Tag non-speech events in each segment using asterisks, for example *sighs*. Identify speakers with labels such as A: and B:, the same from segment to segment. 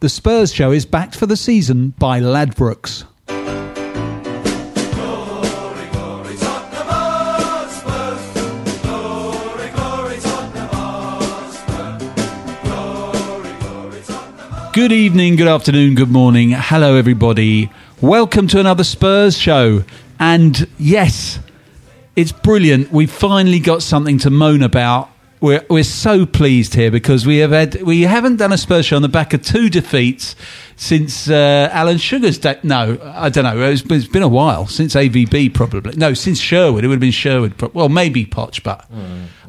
A: The Spurs show is backed for the season by Ladbrokes. Good evening, good afternoon, good morning. Hello, everybody. Welcome to another Spurs show. And yes, it's brilliant. We've finally got something to moan about. We're, we're so pleased here because we have had we haven't done a Spurs show on the back of two defeats since uh, Alan Sugar's day. No, I don't know. It's been, it's been a while since AVB probably. No, since Sherwood. It would have been Sherwood. pro- Well, maybe Potch, but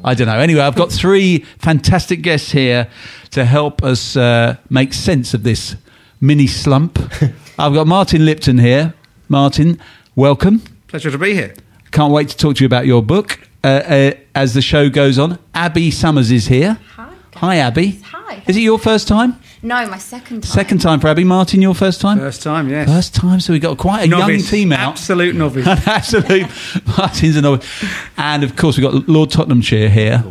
A: I don't know. Anyway, I've got three fantastic guests here to help us uh, make sense of this mini slump. *laughs* I've got Martin Lipton here. Martin, welcome.
B: Pleasure to be here.
A: Can't wait to talk to you about your book uh, uh, as the show goes on. Abbi Summers is here.
C: Hi.
A: Hi, Abbi.
C: Hi.
A: Is it your first time?
C: No, my second time.
A: Second time for Abbi. Martin, your first time?
B: First time, yes.
A: First time, so we've got quite a young team out.
B: Absolute novice. *laughs*
A: Absolute. Martin's a novice. And of course, we've got Lord Tottenhamshire here.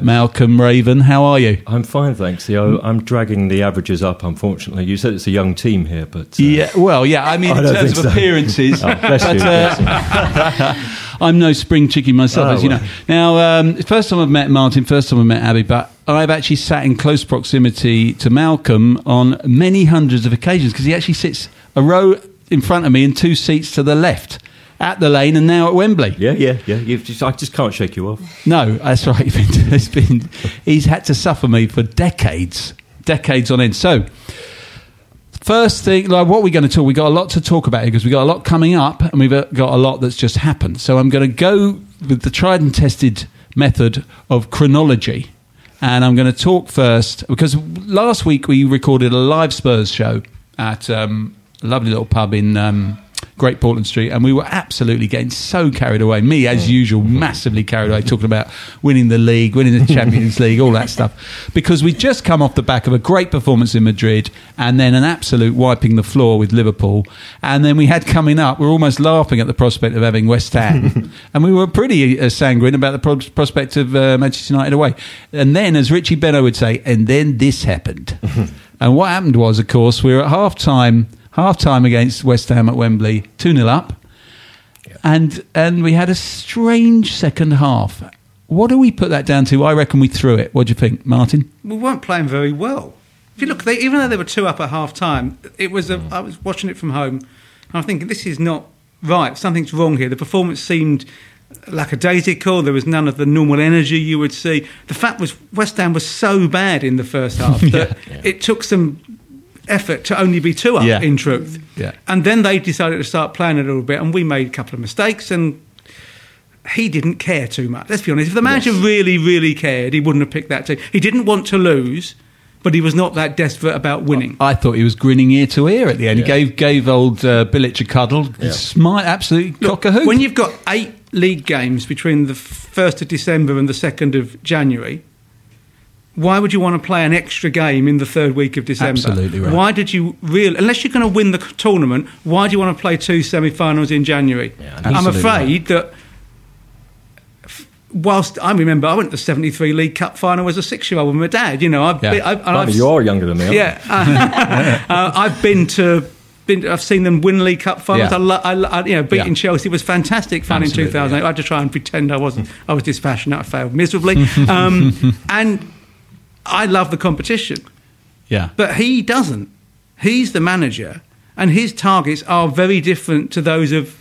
A: Malcolm Raven, how are you?
D: I'm fine, thanks. Yeah, I'm dragging the averages up, unfortunately. You said it's a young team here, but. uh,
A: Yeah, well, yeah, I mean, *laughs*
D: I
A: in terms of
D: so.
A: appearances.
D: Oh, bless you,
A: but, uh, *laughs* I'm no spring chicken myself,
D: Oh,
A: as you know. Now, um, first time I've met Martin, first time I've met Abbi, but I've actually sat in close proximity to Malcolm on many hundreds of occasions because he actually sits a row in front of me and two seats to the left at the lane and now at Wembley.
D: Yeah, yeah, yeah. You've just, I just can't shake you off.
A: No, that's right. *laughs* It's been, he's had to suffer me for decades, decades on end. So, first thing, like what we're going to talk, we got a lot to talk about here because we got a lot coming up and we've got a lot that's just happened. So, I'm going to go with the tried and tested method of chronology. And I'm going to talk first because last week we recorded a live Spurs show at um, a lovely little pub in um, Great Portland Street, and we were absolutely getting so carried away. Me, as usual, massively carried away, talking about winning the league, winning the *laughs* Champions League, all that stuff, because we'd just come off the back of a great performance in Madrid, and then an absolute wiping the floor with Liverpool, and then we had coming up. We were almost laughing at the prospect of having West Ham, *laughs* and we were pretty uh, sanguine about the pro- prospect of uh, Manchester United away. And then, as Richie Benaud would say, and then this happened. *laughs* and what happened was, of course, we were at half time. Half time against West Ham at Wembley, 2 0 up. And and we had a strange second half. What do we put that down to? I reckon we threw it. What do you think, Martin?
B: we weren't playing very well. If you look, they, even though they were two up at half time, it was. A, mm. I was watching it from home, and I'm thinking this is not right. Something's wrong here. The performance seemed lackadaisical. There was none of the normal energy you would see. The fact was, West Ham was so bad in the first half *laughs* that it took some effort to only be two up.
A: Yeah.
B: In truth,
A: Yeah.
B: And then they decided to start playing a little bit, and we made a couple of mistakes and he didn't care too much. Let's be honest. If the manager really, really cared, he wouldn't have picked that team. He didn't want to lose, but he was not that desperate about winning.
A: I thought he was grinning ear to ear at the end. He gave gave old uh, Bilic a cuddle.
D: Yeah.
A: Smite, absolutely cock a hoop.
B: when you've got eight league games between the 1st of December and the 2nd of January, why would you want to play an extra game in the third week of December?
A: Absolutely right.
B: Why did you really, unless you're going to win the tournament, why do you want to play two semi finals in January?
D: Yeah,
B: I'm
A: absolutely
B: afraid that whilst I remember I went to the 73 League Cup final as a six year old with my dad, you know, I've,
A: Yeah.
B: been, I've, and I've
D: you are younger than me. aren't you?
B: yeah, *laughs* uh, I've been to. Been, I've seen them win League Cup finals.
A: Yeah.
B: I, lo- I, lo- I, you know, beating
A: Yeah.
B: Chelsea was fantastic fun
A: Absolutely,
B: in 2008.
A: yeah.
B: I had to try and pretend I wasn't. I was dispassionate. I failed miserably, *laughs* um, and I love the competition.
A: yeah.
B: But he doesn't. He's the manager, and his targets are very different to those of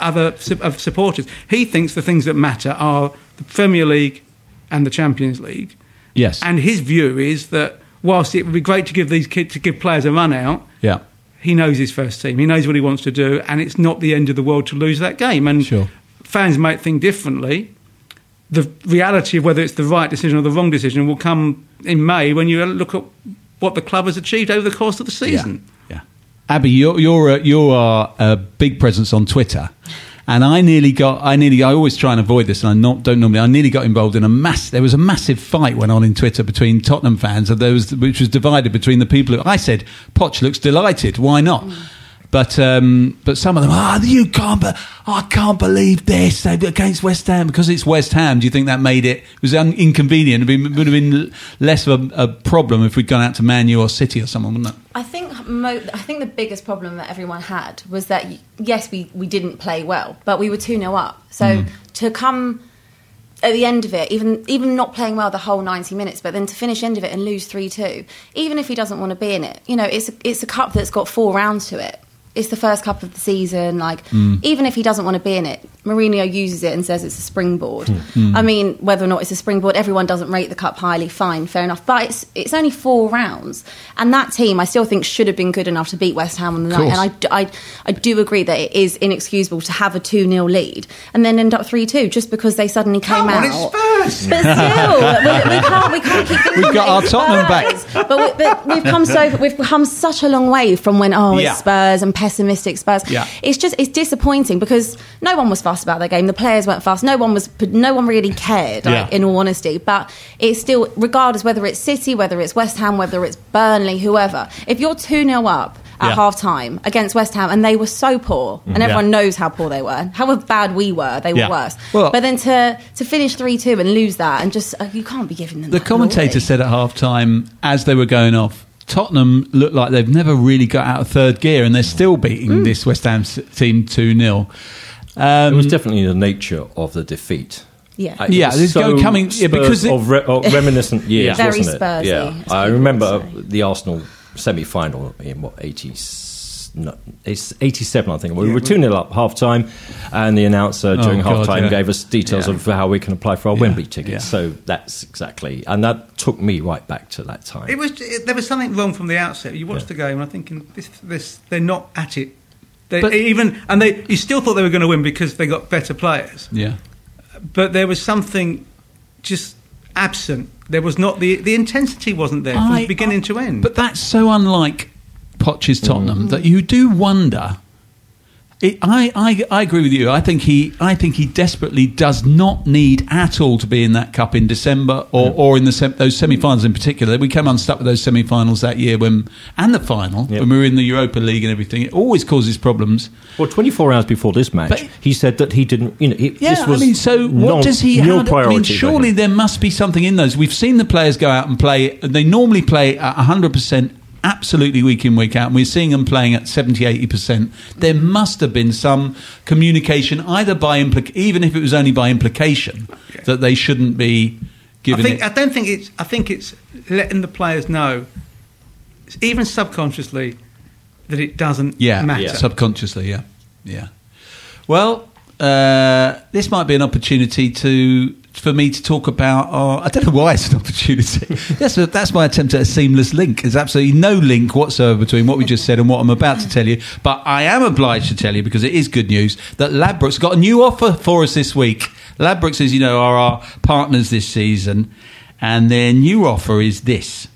B: other of supporters. He thinks the things that matter are the Premier League and the Champions League.
A: Yes.
B: And his view is that whilst it would be great to give these kids to give players a run out,
A: yeah.
B: he knows his first team. He knows what he wants to do, and it's not the end of the world to lose that game. And
A: Sure.
B: fans might think differently. The reality of whether it's the right decision or the wrong decision will come in May when you look at what the club has achieved over the course of the season.
A: Yeah. Abbi, you're you're a, you are a big presence on Twitter, and I nearly got I nearly I always try and avoid this, and I not don't normally I nearly got involved in a mass. There was a massive fight went on in Twitter between Tottenham fans, and there was which was divided between the people. Who, I said Poch looks delighted. Why not? Mm. But um, but some of them, ah, you can't, be- I can't believe this against West Ham because it's West Ham. Do you think that made it? It was un- inconvenient. It would have been less of a, a problem if we'd gone out to Man U or City or someone, wouldn't it?
C: I think mo- I think the biggest problem that everyone had was that yes, we, we didn't play well, but we were two 0 up. So to come at the end of it, even even not playing well the whole ninety minutes, but then to finish end of it and lose three two, even if he doesn't want to be in it, you know, it's a, it's a cup that's got four rounds to it. It's the first cup of the season. Like, hmm. even if he doesn't want to be in it, Mourinho uses it and says it's a springboard. Hmm. Hmm. I mean, whether or not it's a springboard, everyone doesn't rate the cup highly. Fine, fair enough. But it's it's only four rounds, and that team I still think should have been good enough to beat West Ham on the night.
A: course.
C: And I do agree that it is inexcusable to have a two 0 lead and then end up three two just because they suddenly came
B: Come on,
C: out.
B: it's
C: But still, we, we can't we can't keep. *laughs* thinking
A: We've got our
C: it's
A: Tottenham back.
C: Spurs. But, we, but we've come so we've come such a long way from when oh
A: Yeah.
C: it's Spurs and pessimistic Spurs.
A: Yeah.
C: It's just it's disappointing because no one was fussed about their game. The players weren't fussed. No one was no one really cared. Like,
A: Yeah.
C: in all honesty, but it's still regardless whether it's City, whether it's West Ham, whether it's Burnley, whoever. If you're two 0 up. At
A: Yeah.
C: half time against West Ham, and they were so poor, and everyone knows how poor they were, how bad we were. They were
A: Yeah.
C: worse.
A: Well-
C: but then to to finish three two and lose that, and just uh, you can't be giving them.
A: The commentator said at half time, as they were going off, Tottenham look like they've never really got out of third gear and they're still beating
C: Mm.
A: this West Ham team 2 0.
D: it
A: Um,
D: was definitely the nature of the defeat.
C: Yeah.
D: Uh, it
A: Yeah,
D: was
A: this go- coming- yeah, because it-
D: of, re- of reminiscent *laughs* years,
C: Very
D: wasn't it?
C: Spursy,
D: Yeah, I remember the Arsenal semi-final in what eighty. No, it's 87, I think. We were 2 0 up half time, and the announcer oh, during
A: Oh, God,
D: half time
A: yeah.
D: gave us details
A: Yeah.
D: of how we can apply for our
A: Yeah,
D: Wembley tickets.
A: yeah.
D: So that's exactly, and that took me right back to that time.
B: It was it, there was something wrong from the outset. You watched
D: Yeah.
B: the game, and I'm thinking this, this they're not at it. They,
A: But-
B: even and they you still thought they were going to win because they got better players,
A: yeah.
B: but there was something just absent. There was not the the intensity wasn't there from
A: I-
B: beginning
A: I-
B: to end.
A: But that's so unlike Poch's
C: Mm.
A: Tottenham that you do wonder. It, I, I, I agree with you. I think he I think he desperately does not need at all to be in that cup in December or, or in the sem- those semi-finals in particular. We came unstuck with those semi-finals that year when and the final
D: Yep.
A: when we were in the Europa League and everything. It always causes problems.
D: Well, 24 hours before this match,
A: But-
D: he said that he didn't, you know, it,
A: Yeah,
D: this was
A: I mean, so what
D: non-
A: does he? How, do- I mean, surely there must be something in those. We've seen the players go out and play. They normally play at hundred percent, absolutely week in week out, and we're seeing them playing at 70 80 percent. There must have been some communication, either by implic, even if it was only by implication, that they shouldn't be
B: I
A: given
B: think
A: it.
B: I don't think it's I think it's letting the players know, even subconsciously, that it doesn't
A: yeah,
B: matter.
A: subconsciously. Yeah, yeah. Well, uh, this might be an opportunity to for me to talk about. Our, I don't know why it's an opportunity. *laughs* that's that's my attempt at a seamless link. There's absolutely no link whatsoever between what we just said and what I'm about to tell you. But I am obliged to tell you because it is good news that Ladbrokes got a new offer for us this week. Ladbrokes, as you know, are our partners this season, and their new offer is this.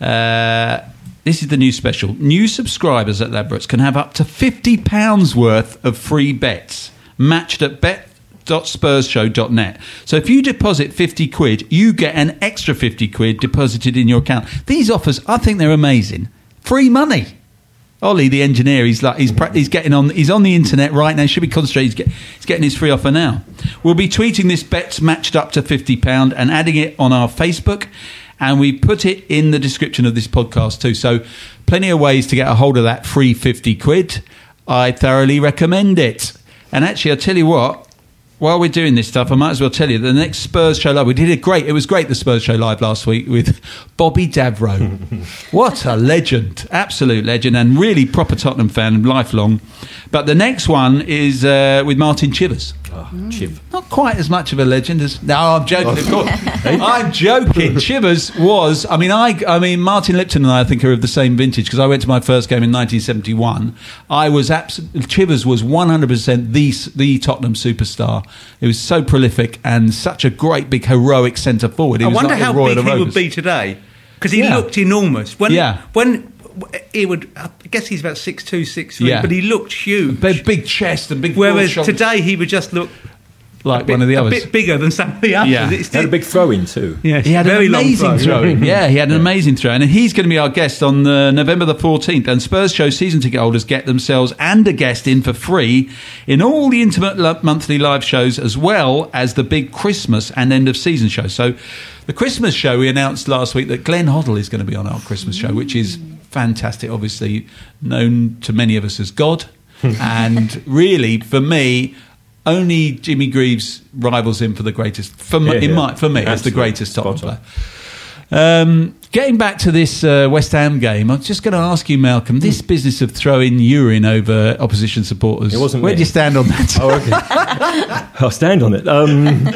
A: Uh, this is the new special. New subscribers at Ladbrokes can have up to fifty pounds worth of free bets matched at bet.spursshow.net. So if you deposit fifty quid, you get an extra fifty quid deposited in your account. These offers, I think they're amazing. Free money. Ollie, the engineer, he's like he's he's getting on he's on the internet right now. He should be concentrating. He's, get, he's getting his free offer now. We'll be tweeting this bets matched up to fifty pound and adding it on our Facebook, and we put it in the description of this podcast too. So plenty of ways to get a hold of that free fifty quid. I thoroughly recommend it. And actually, I'll tell you what. While we're doing this stuff, I might as well tell you the next Spurs show live. We did it great. It was great. The Spurs show live last week with Bobby Davro. *laughs* what a legend, absolute legend, and really proper Tottenham fan, lifelong. But the next one is uh, with Martin Chivers.
D: Oh, mm. Chiv.
A: Not quite as much of a legend as. No, I'm joking. Of course, *laughs* I'm joking. *laughs* Chivers was. I mean, I. I mean, Martin Lipton and I, I think, are of the same vintage because I went to my first game in 1971. I was absolutely. Chivers was 100 percent the the Tottenham superstar. He was so prolific and such a great big heroic centre forward. He
B: I
A: was
B: wonder
A: like
B: how
A: Roy
B: big he would be today. because he
A: Yeah.
B: looked enormous when
A: Yeah.
B: when he would. I guess he's about six two, six three. When he would, I guess he's about six two, six three.
A: Yeah.
B: But he looked huge.
A: Big, big chest and big.
B: Whereas today he would just look
A: like
B: bit,
A: one of the
B: a
A: others.
B: bit bigger than some of the others.
A: Yeah.
B: It's
D: He had a big throw in too.
B: Yeah,
A: He had
B: very
A: an amazing
B: throw.
A: throw. *laughs* Yeah, he had an amazing throw. And he's going to be our guest on the November the 14th. And Spurs Show season ticket holders get themselves and a guest in for free in all the intimate lo- monthly live shows, as well as the big Christmas and end of season show. So, the Christmas show, we announced last week that Glenn Hoddle is going to be on our Christmas show, which is fantastic. Obviously, known to many of us as God. *laughs* and really, for me, only Jimmy Greaves rivals him for the greatest. For, me,
D: Yeah,
A: in
D: yeah.
A: my, for me, as the greatest Tottenham player. Um, getting back to this uh, West Ham game, I'm just going to ask you, Malcolm, this business of throwing urine over opposition supporters.
D: It wasn't
A: Where
D: me.
A: do you stand on that?
D: Oh, okay. *laughs* I'll stand on it. Um,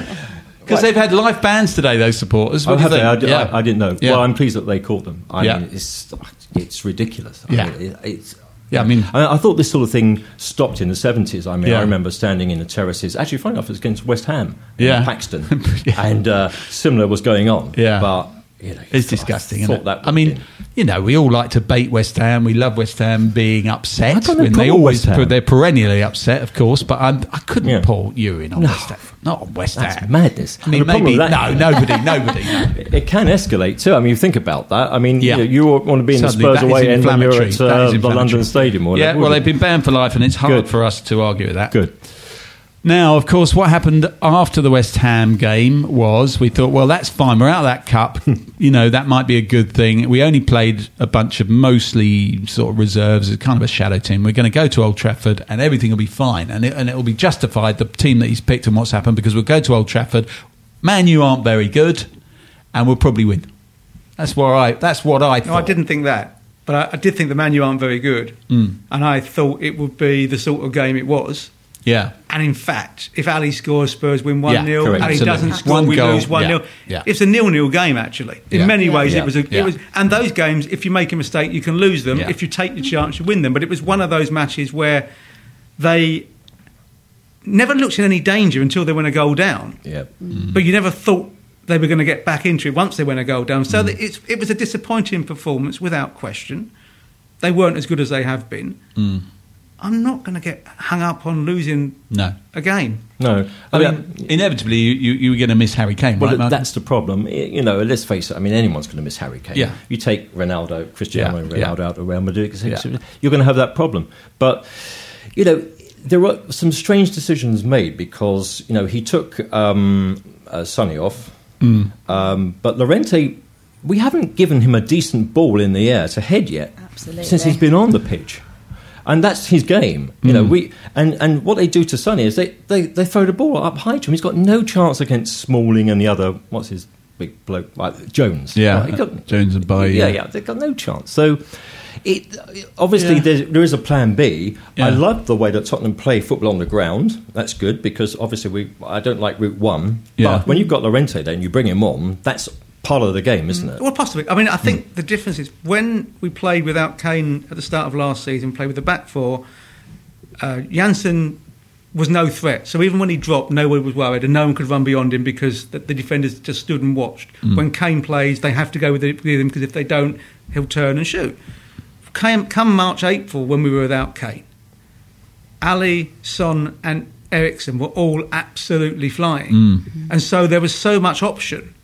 A: Because they've had life bans today, those supporters. What
D: oh, have they? I,
A: Yeah.
D: I, I didn't know.
A: Yeah.
D: Well, I'm pleased that they caught them. I
A: Yeah.
D: mean, it's it's ridiculous. I
A: Yeah.
D: mean, it, it's.
A: Yeah, I mean-
D: I, I thought this sort of thing stopped in the 70s. I mean,
A: Yeah.
D: I remember standing in the terraces. Actually, funny enough, it was against West Ham, in
A: Yeah.
D: Paxton, *laughs*
A: Yeah.
D: and uh, similar was going on.
A: Yeah.
D: but you know,
A: It's disgusting. Isn't it?
D: that
A: I mean,
D: be-
A: you know, we all like to bait West Ham. We love West Ham being upset
D: I got no
A: when they always they're perennially upset, of course. But I'm, I couldn't
D: Yeah.
A: you in on
D: No.
A: West Ham. Not on West
D: That's
A: Ham.
D: madness.
A: I mean,
D: And
A: maybe
D: with
A: no,
D: that-
A: nobody, *laughs* nobody. No.
D: It can escalate too. I mean, you think about that. I mean,
A: Yeah.
D: you, know, you want to be in
A: Suddenly,
D: the Spurs away when you're at uh, the. London Stadium. Or
A: Yeah, well, they've been banned for life, and it's hard
D: Good.
A: for us to argue with that.
D: good.
A: Now, of course, what happened after the West Ham game was we thought, well, that's fine. We're out of that cup. *laughs* you know, that might be a good thing. We only played a bunch of mostly sort of reserves, it's kind of a shadow team. We're going to go to Old Trafford and everything will be fine. And it, and it will be justified, the team that he's picked and what's happened, because we'll go to Old Trafford. Man, you aren't very good, and we'll probably win. That's what I, that's what I.
B: No, I didn't think that. But I, I did think the Man U aren't very good.
A: Mm.
B: And I thought it would be the sort of game it was.
A: Yeah.
B: And in fact, if Alli scores, Spurs win 1
A: Yeah,
B: 0.
D: correct.
B: Alli
A: Absolutely.
B: doesn't score,
A: One
B: we
A: goal,
B: lose 1 0.
A: yeah, yeah.
B: It's a nil nil game, actually. In
A: Yeah.
B: many
C: Yeah.
B: ways,
D: Yeah.
B: it was. A,
A: Yeah.
B: it was. And those games, if you make a mistake, you can lose them.
A: Yeah.
B: If you take the chance, you win them. But it was one of those matches where they never looked in any danger until they went a goal down.
D: Yeah.
B: But you never thought they were going to get back into it once they went a goal down.
A: Mm.
B: So it's, it was a disappointing performance without question. They weren't as good as they have been.
A: Mm.
B: I'm not going to get hung up on losing
A: No.
B: a game.
D: No,
A: I
D: I
A: mean, inevitably, you, you, you were going to miss Harry Kane,
D: Well,
A: right, Martin?
D: that's the problem. You know, let's face it. I mean, anyone's going to miss Harry Kane.
A: Yeah.
D: You take Ronaldo, Cristiano
A: Yeah,
D: Ronaldo
A: yeah.
D: out of Real Madrid,
A: Yeah.
D: you're going to have that problem. But you know, there were some strange decisions made because you know he took um, uh, Sonny off,
A: Mm.
D: um, but Llorente. We haven't given him a decent ball in the air to head yet,
C: Absolutely.
D: since he's been on the pitch. And that's his game, you
A: Mm.
D: know. We and, and what they do to Sonny is they, they, they throw the ball up high to him. He's got no chance against Smalling and the other. What's his big bloke? Like Jones.
A: Yeah,
D: Right, got- *laughs*
A: Jones and Bailly,
D: Yeah,
A: yeah.
D: they've got no chance. So, it obviously
A: Yeah.
D: there's, a plan B.
A: Yeah.
D: I love the way that Tottenham play football on the ground. That's good because obviously we. I don't like Route One,
A: Yeah.
D: but when you've got Llorente then you bring him on, that's part of the game, isn't it?
B: Well, possibly. I mean, I think the difference is when we played without Kane at the start of last season, played with the back four, uh, Janssen was no threat. So even when he dropped, no one was worried and no one could run beyond him because the, the defenders just stood and watched.
A: Hmm.
B: When Kane plays, they have to go with, it, with him because if they don't, he'll turn and shoot. Kane, come March, April, when we were without Kane, Alli, Son, and Eriksen were all absolutely flying.
A: Hmm.
B: And so there was so much option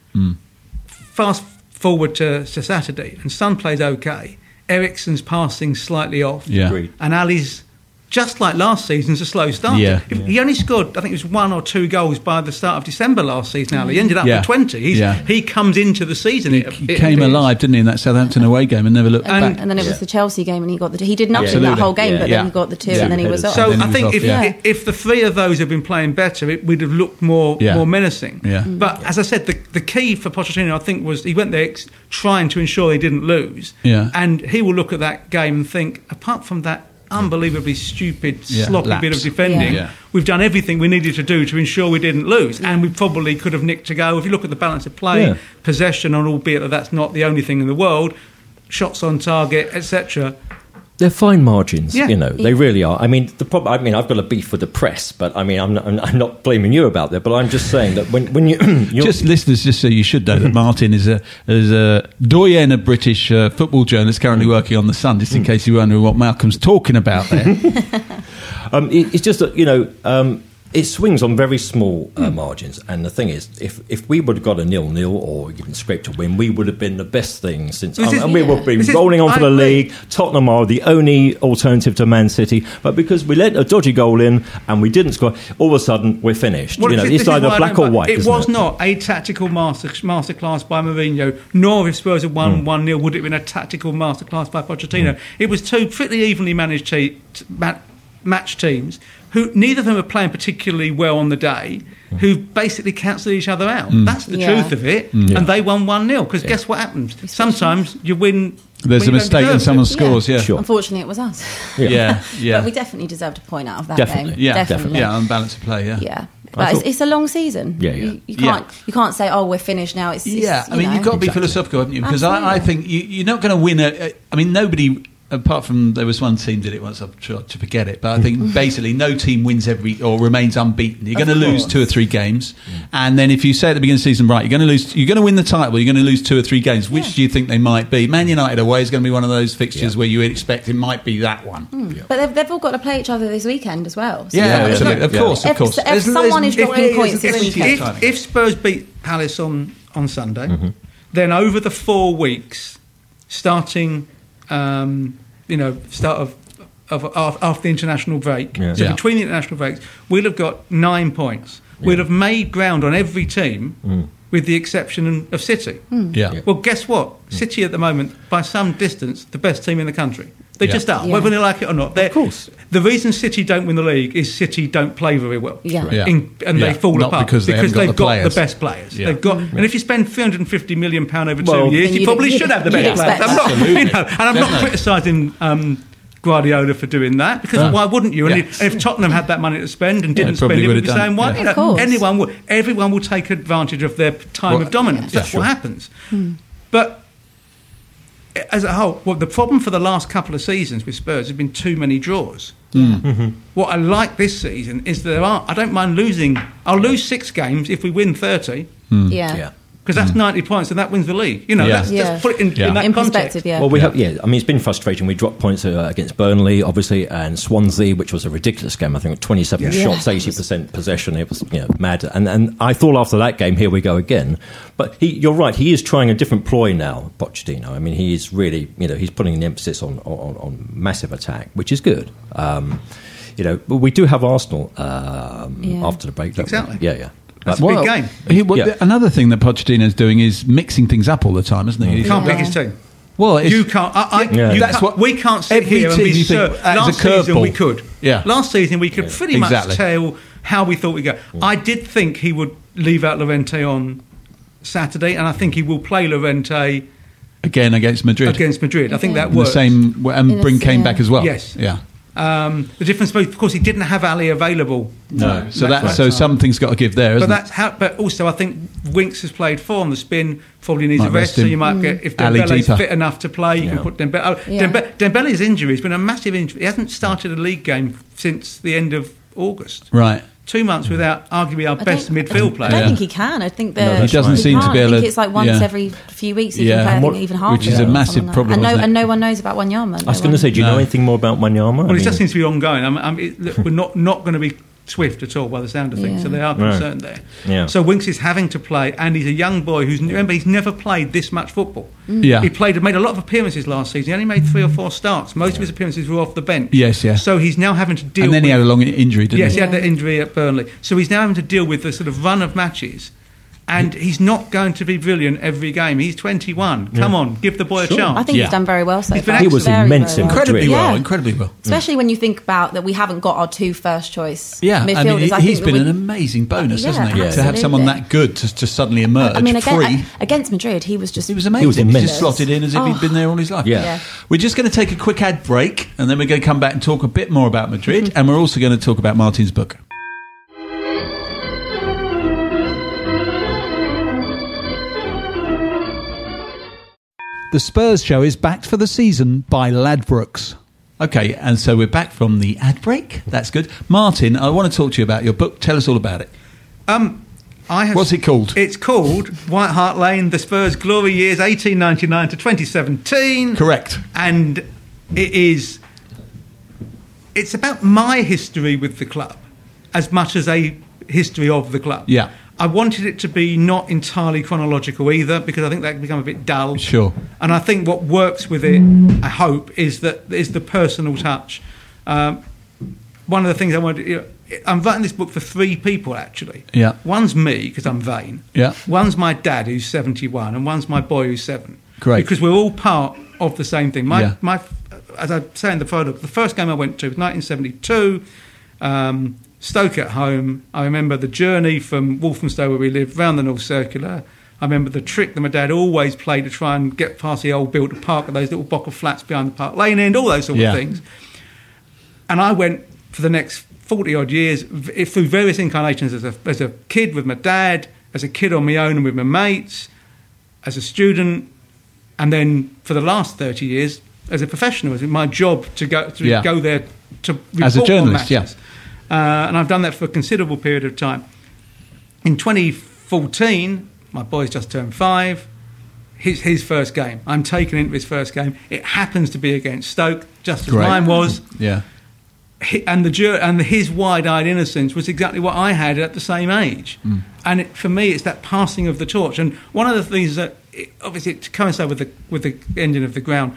B: fast forward to, to Saturday, and Son plays okay. Eriksen's passing slightly off,
A: Yeah.
B: And Alli's just like last season's a slow start.
A: Yeah.
B: He- He only scored, I think it was one or two goals by the start of December last season. Alli he ended up
A: Yeah.
B: with twenty. He's,
A: Yeah.
B: He comes into the season.
A: he,
B: it,
A: he
B: it
A: came
B: appears.
A: alive, didn't he, in that Southampton away game and never looked
C: And,
A: back.
C: and then it was
D: Yeah.
C: the Chelsea game, and he got the. He did nothing
A: Absolutely.
C: that whole game,
D: Yeah.
C: but
A: Yeah.
C: then he got the two,
A: Yeah.
C: and then he was off.
B: So I
A: he
B: think
A: was
B: if,
A: off, yeah.
B: if, if the three of those had been playing better, it would have looked more
A: Yeah.
B: more menacing.
A: Yeah. Mm.
B: But as I said, the, the key for Pochettino, I think, was he went there ex- trying to ensure they didn't lose.
A: Yeah.
B: And he will look at that game and think, apart from that unbelievably stupid,
A: Yeah,
B: sloppy bit of defending,
A: Yeah.
B: we've done everything we needed to do to ensure we didn't lose. And we probably could have nicked to go. If you look at the balance of play, possession, and albeit that that's not the only thing in the world, shots on target, etc
D: They're fine margins,
B: Yeah.
D: you know. They really are. I mean, the problem. I mean, I've got a beef with the press, but I mean, I'm not, I'm, I'm not blaming you about that. But I'm just saying that when when you *clears throat*
A: Just listeners, just so you should know that Martin is a is a doyen of British uh, football journalist currently
D: Mm.
A: working on the Sun. Just in case you're wondering what Malcolm's talking about there. *laughs*
D: Um, it, it's just that you know um, it swings on very small uh, margins, and the thing is, if if we would have got a nil nil or even scraped a win, we would have been the best thing since, um,
B: is-
D: and we would have
B: yeah.
D: been
B: This is-
D: rolling on for the league. Tottenham are the only alternative to Man City, but because we let a dodgy goal in and we didn't score, all of a sudden we're finished.
B: Well,
D: you know,
B: this-
D: it's either black or white.
B: It was
D: it?
B: not a tactical master masterclass by Mourinho, nor if Spurs had
D: Hmm.
B: won one 0 would it have been a tactical masterclass by Pochettino.
D: Hmm.
B: It was two pretty evenly managed te- t- ma- match teams who neither of them were playing particularly well on the day. Who basically cancelled each other out. That's the
C: Yeah.
B: truth of it,
D: Hmm.
B: and they won one 0 Because guess what happens? Sometimes you win.
A: There's
B: when
A: a mistake and
B: deserve
A: someone
B: it.
A: scores. Yeah,
D: Sure.
C: Unfortunately, it was us.
A: yeah, yeah, *laughs*
C: But we definitely deserved a point out of that
D: Definitely.
C: game.
A: yeah,
C: definitely.
A: yeah. Unbalanced play. Yeah,
C: Yeah. But it's, it's a long season.
D: Yeah, yeah.
C: You, you can't you can't say, "Oh, we're finished now." It's, it's
A: Yeah, I
C: you
A: mean,
C: know.
A: you've got to be
D: Exactly.
A: philosophical, haven't you? Because I, I think you, you're not going to win a. I mean, nobody, apart from there was one team did it once. I've tried to forget it, but I think *laughs* basically no team wins every or remains unbeaten. You're going to lose two or three games, and then if you say at the beginning of the season, right, you're going to lose, you're going to win the title, you're going to lose two or three games. Which do you think they might be? Man United away is going to be one of those fixtures
D: Yeah.
A: where you expect it might be that one. Hmm.
C: But they've, they've all got to play each other this weekend as well. So
A: Yeah,
D: Yeah, yeah,
A: absolutely. Of
D: yeah.
A: course, of
C: If-
A: course.
C: if
A: There's-
C: someone
A: there's-
C: is dropping
A: if-
C: points this
A: if-
C: weekend.
A: if-
B: If, if Spurs beat Palace on, on Sunday, mm-hmm. then over the four weeks, starting, um, you know, start of, of, of after the international break,
D: Yeah.
B: so
A: Yeah.
B: between the international breaks, we'll have got nine points. We'll have made ground on every team, mm. with the exception of City.
A: Yeah.
D: Yeah.
B: Well, guess what? Mm. City at the moment, by some distance, the best team in the country. They
A: Yeah.
B: just are,
C: Yeah.
B: whether they like it or not. They're,
D: Of course.
B: The reason City don't win the league is City don't play very well.
C: Yeah.
A: Yeah.
B: In- and
A: Yeah.
B: they fall
A: Not
B: apart
A: because they haven't got
B: they've
A: the
B: got the best players.
A: Yeah.
B: They've got, and if you spend 350 million pound over
D: Well-
B: two years, you
C: you'd-
B: probably should have the best players. I'm not,
A: that.
B: you know, and I'm not criticising um, Guardiola for doing that because why wouldn't you? And,
A: Yeah.
B: if, and if Tottenham had that money to spend and didn't
A: probably
B: spend it,
A: would
B: we'd be
A: have done
B: saying why?
A: Yeah.
B: You know, anyone will. Everyone will take advantage of their time
A: Well,
B: of dominance.
A: yeah,
B: That's
A: sure.
B: what happens. But as a whole, well, the problem for the last couple of seasons with Spurs has been too many draws. Mm. Mm-hmm. Mm-hmm. What I like this season is there are. I don't mind losing. I'll lose six games if we win thirty mm.
C: Yeah.
D: Yeah.
B: Because that's ninety points and that wins the league. You know,
A: Yeah.
B: that's
C: Yeah.
B: just put it in,
A: Yeah.
B: in that
C: In
B: context.
C: yeah.
D: Well, we have, yeah. I mean, it's been frustrating. We dropped points uh, against Burnley, obviously, and Swansea, which was a ridiculous game. I think twenty-seven
C: Yeah.
D: shots, eighty percent possession. It was you know, mad. And and I thought after that game, here we go again. But he, you're right. He is trying a different ploy now, Pochettino. I mean, he is really, you know, he's putting an emphasis on on, on massive attack, which is good. Um, you know, but we do have Arsenal um,
C: Yeah.
D: after the break. don't we?
B: Exactly.
D: Yeah, yeah.
B: That's
D: But-
B: a big game.
A: He, well,
D: Yeah.
A: Another thing that Pochettino's doing is mixing things up all the time, isn't he?
B: He can't
C: Yeah.
B: pick his team.
A: Well, it's,
B: You can't. I, I,
D: Yeah.
B: you
A: That's
B: can't-
A: what-
B: we can't sit
A: every
B: here and
A: team
B: be
A: you think,
B: sure.
A: "That is a
B: Last season we could.
A: Yeah.
B: Last season we could pretty
A: Exactly.
B: much tell how we thought we'd go. I did think he would leave out Llorente on Saturday, and I think he will play Llorente
A: again against Madrid.
B: against Madrid. I think
C: Yeah.
B: that
A: In the
B: works.
A: same, and bring Kane
C: yeah.
A: back as well.
B: Yes.
A: Yeah.
B: Um, the difference, of course, he didn't have Alli available.
A: No. So
B: That's
A: that so
B: right.
A: something's got to give there,
B: But
A: isn't it?
B: that's how. But also, I think Winks has played four on the spin. Probably needs
A: Might
B: a rest,
A: rest
B: so you might get if
A: Alli
B: Dembele's fit enough to play, you
D: Yeah.
B: can put Dembele. Oh,
C: Yeah.
B: Dembe- Dembele's injury has been a massive injury. He hasn't started a league game since the end of August.
A: Right.
B: Two months hmm. without arguably our
C: I
B: best midfield player.
C: I
A: don't
C: think he can. I think that
D: that's He doesn't
A: right. seem to be able
C: I think it's like once
A: yeah.
C: every few weeks he
A: Yeah.
C: can play. I think
D: what-
C: even half.
A: which is a massive
C: like
A: problem,
C: And no, and no one knows about Wanyama.
D: I was going to say, do you know anything more about Wanyama?
B: Well,
D: I
B: it just seems to be ongoing. I mean, I mean, look, we're not not going to be swift at all by the sound of things,
C: Yeah.
B: so they are
D: Right.
B: concerned there.
D: Yeah.
B: So Winks is having to play, and he's a young boy who's remember he's never played this much football. Mm.
A: Yeah.
B: He played, and made a lot of appearances last season. He only made three or four starts. Most of his appearances were off the bench.
A: Yes, yeah.
B: So he's now having to deal.
A: And then he had a long injury, didn't
B: Yes,
A: he?
B: Yes, he had that injury at Burnley. So he's now having to deal with the sort of run of matches. And he's not going to be brilliant every game. He's 21. Come on, give the boy
D: Sure.
B: a chance.
C: I think
A: Yeah.
C: he's done very well so
B: He's been
C: far.
B: He was
C: Very,
D: immense
C: well.
A: Incredibly
D: Madrid.
A: well,
C: Yeah.
A: incredibly well.
C: Especially when you think about that we haven't got our two first choice
A: Yeah,
C: midfielders.
A: I mean, he-
C: I
A: he's
C: think
A: been
C: that
A: an amazing bonus,
C: Yeah,
A: hasn't he? To have someone that good to, to suddenly emerge
C: I mean, again,
A: free.
C: against Madrid, he was just
A: He was amazing.
D: He was immense.
A: He just slotted in as if he'd
C: Oh.
A: been there all his life.
D: Yeah.
C: Yeah.
A: We're just going to take a quick ad break, and then we're going to come back and talk a bit more about Madrid, mm-hmm. and we're also going to talk about Martin's book. The Spurs show is backed for the season by Ladbrokes. Okay, and so we're back from the ad break. That's good. Martin, I want to talk to you about your book. Tell us all about it.
B: Um, I have,
A: What's it called?
B: It's called White Hart Lane: The Spurs Glory Years, 1899 to 2017.
A: Correct.
B: and it is it's about my history with the club as much as a history of the club.
A: Yeah.
B: I wanted it to be not entirely chronological either because I think that can become a bit dull.
A: Sure.
B: And I think what works with it, I hope, is that is the personal touch. Um, one of the things I wanted, you know, I'm writing this book for three people actually.
A: Yeah.
B: One's me because I'm vain.
A: Yeah.
B: One's my dad who's 71, and one's my boy who's seven.
A: Great.
B: Because we're all part of the same thing. My
A: Yeah.
B: my, as I say in the photo, the first game I went to was 1972. Um, Stoke at home. I remember the journey from Walthamstow, where we lived, round the North Circular. I remember the trick that my dad always played to try and get past the old built park, and those little block of flats behind the park lane end, all those sort
A: Yeah.
B: of things. And I went for the next 40 odd years through various incarnations as a, as a kid with my dad, as a kid on my own and with my mates, as a student, and then for the last 30 years as a professional. It was my job to go, to
A: Yeah.
B: go there to report
A: As a
B: on
A: journalist,
B: matches. Uh, and I've done that for a considerable period of time. In 2014, my boy's just turned five. His, his first game. I'm taken into his first game. It happens to be against Stoke, just as
A: Great.
B: mine was
A: Yeah.
B: hi- and the jur- and his wide-eyed innocence was exactly what I had at the same age. And it, for me, it's that passing of the torch. And one of the things that, it, obviously, to coincide with the with the ending of the ground,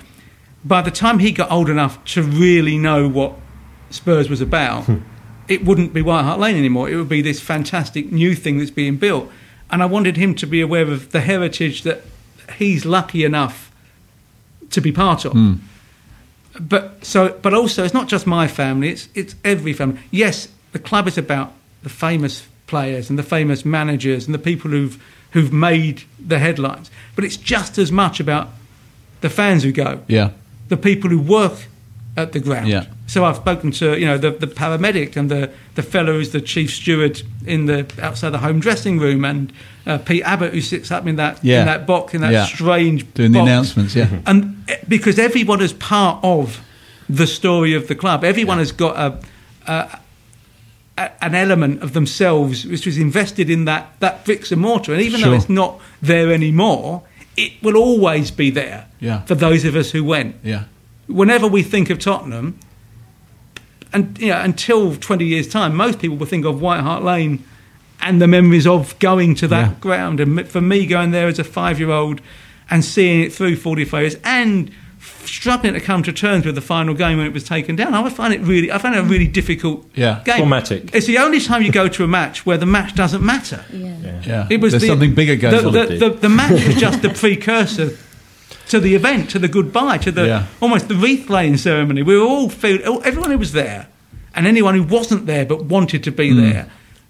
B: by the time he got old enough to really know what Spurs was about, it wouldn't be White Hart Lane anymore. It would be this fantastic new thing that's being built. And I wanted him to be aware of the heritage that he's lucky enough to be part of hmm. but so but also it's not just my family it's it's every family yes the club is about the famous players and the famous managers and the people who've who've made the headlines but it's just as much about the fans who go
A: Yeah.
B: the people who work at the ground
A: Yeah.
B: So I've spoken to you know the, the paramedic and the the fellow who's the chief steward in the outside the home dressing room and uh, Pete Abbott who sits up in that
A: Yeah.
B: in that box in that
A: Yeah.
B: strange
A: Doing the announcements, yeah.
B: and eh, because everyone is part of the story of the club, everyone has got a, a, a an element of themselves which was invested in that that bricks and mortar, and even
A: Sure.
B: though it's not there anymore, it will always be there
A: Yeah.
B: for those of us who went.
A: Yeah.
B: Whenever we think of Tottenham, and you know, until twenty years' time, most people will think of White Hart Lane and the memories of going to that
A: Yeah.
B: ground. And for me, going there as a five-year-old and seeing it through 45 years and struggling to come to terms with the final game when it was taken down, I would find it really, I found it a really difficult
A: Yeah.
B: game.
D: Traumatic.
B: It's the only time you go to a match where the match doesn't matter.
C: Yeah.
A: Yeah.
B: It was
A: There's
B: the,
A: something bigger going
B: the,
A: on.
B: The, the, the match was just the *laughs* precursor to the event, to the goodbye, to the
A: Yeah.
B: almost the wreath laying ceremony. We were all feel, everyone who was there, and anyone who wasn't there but wanted to be
A: Hmm.
B: there,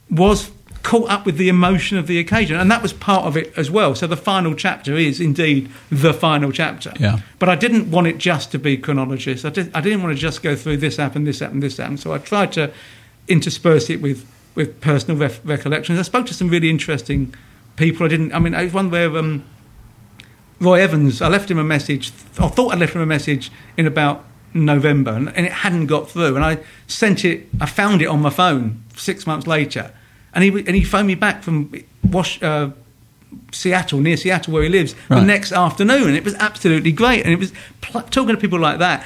B: was caught up with the emotion of the occasion, and that was part of it as well. So the final chapter is indeed the final chapter.
A: Yeah.
B: But I didn't want it just to be chronologist. I, did, I didn't want to just go through this happened, this happened, this happened. So I tried to intersperse it with, with personal ref- recollections. I spoke to some really interesting people. I didn't. I mean, I was one where um, Roy Evans. I left him a message. I thought I left him a message in about November, and, and it hadn't got through. And I sent it. I found it on my phone six months later, and he and he phoned me back from Wash. Uh, Seattle, near Seattle, where he lives, the next afternoon. And it was absolutely great. And it was pl- talking to people like that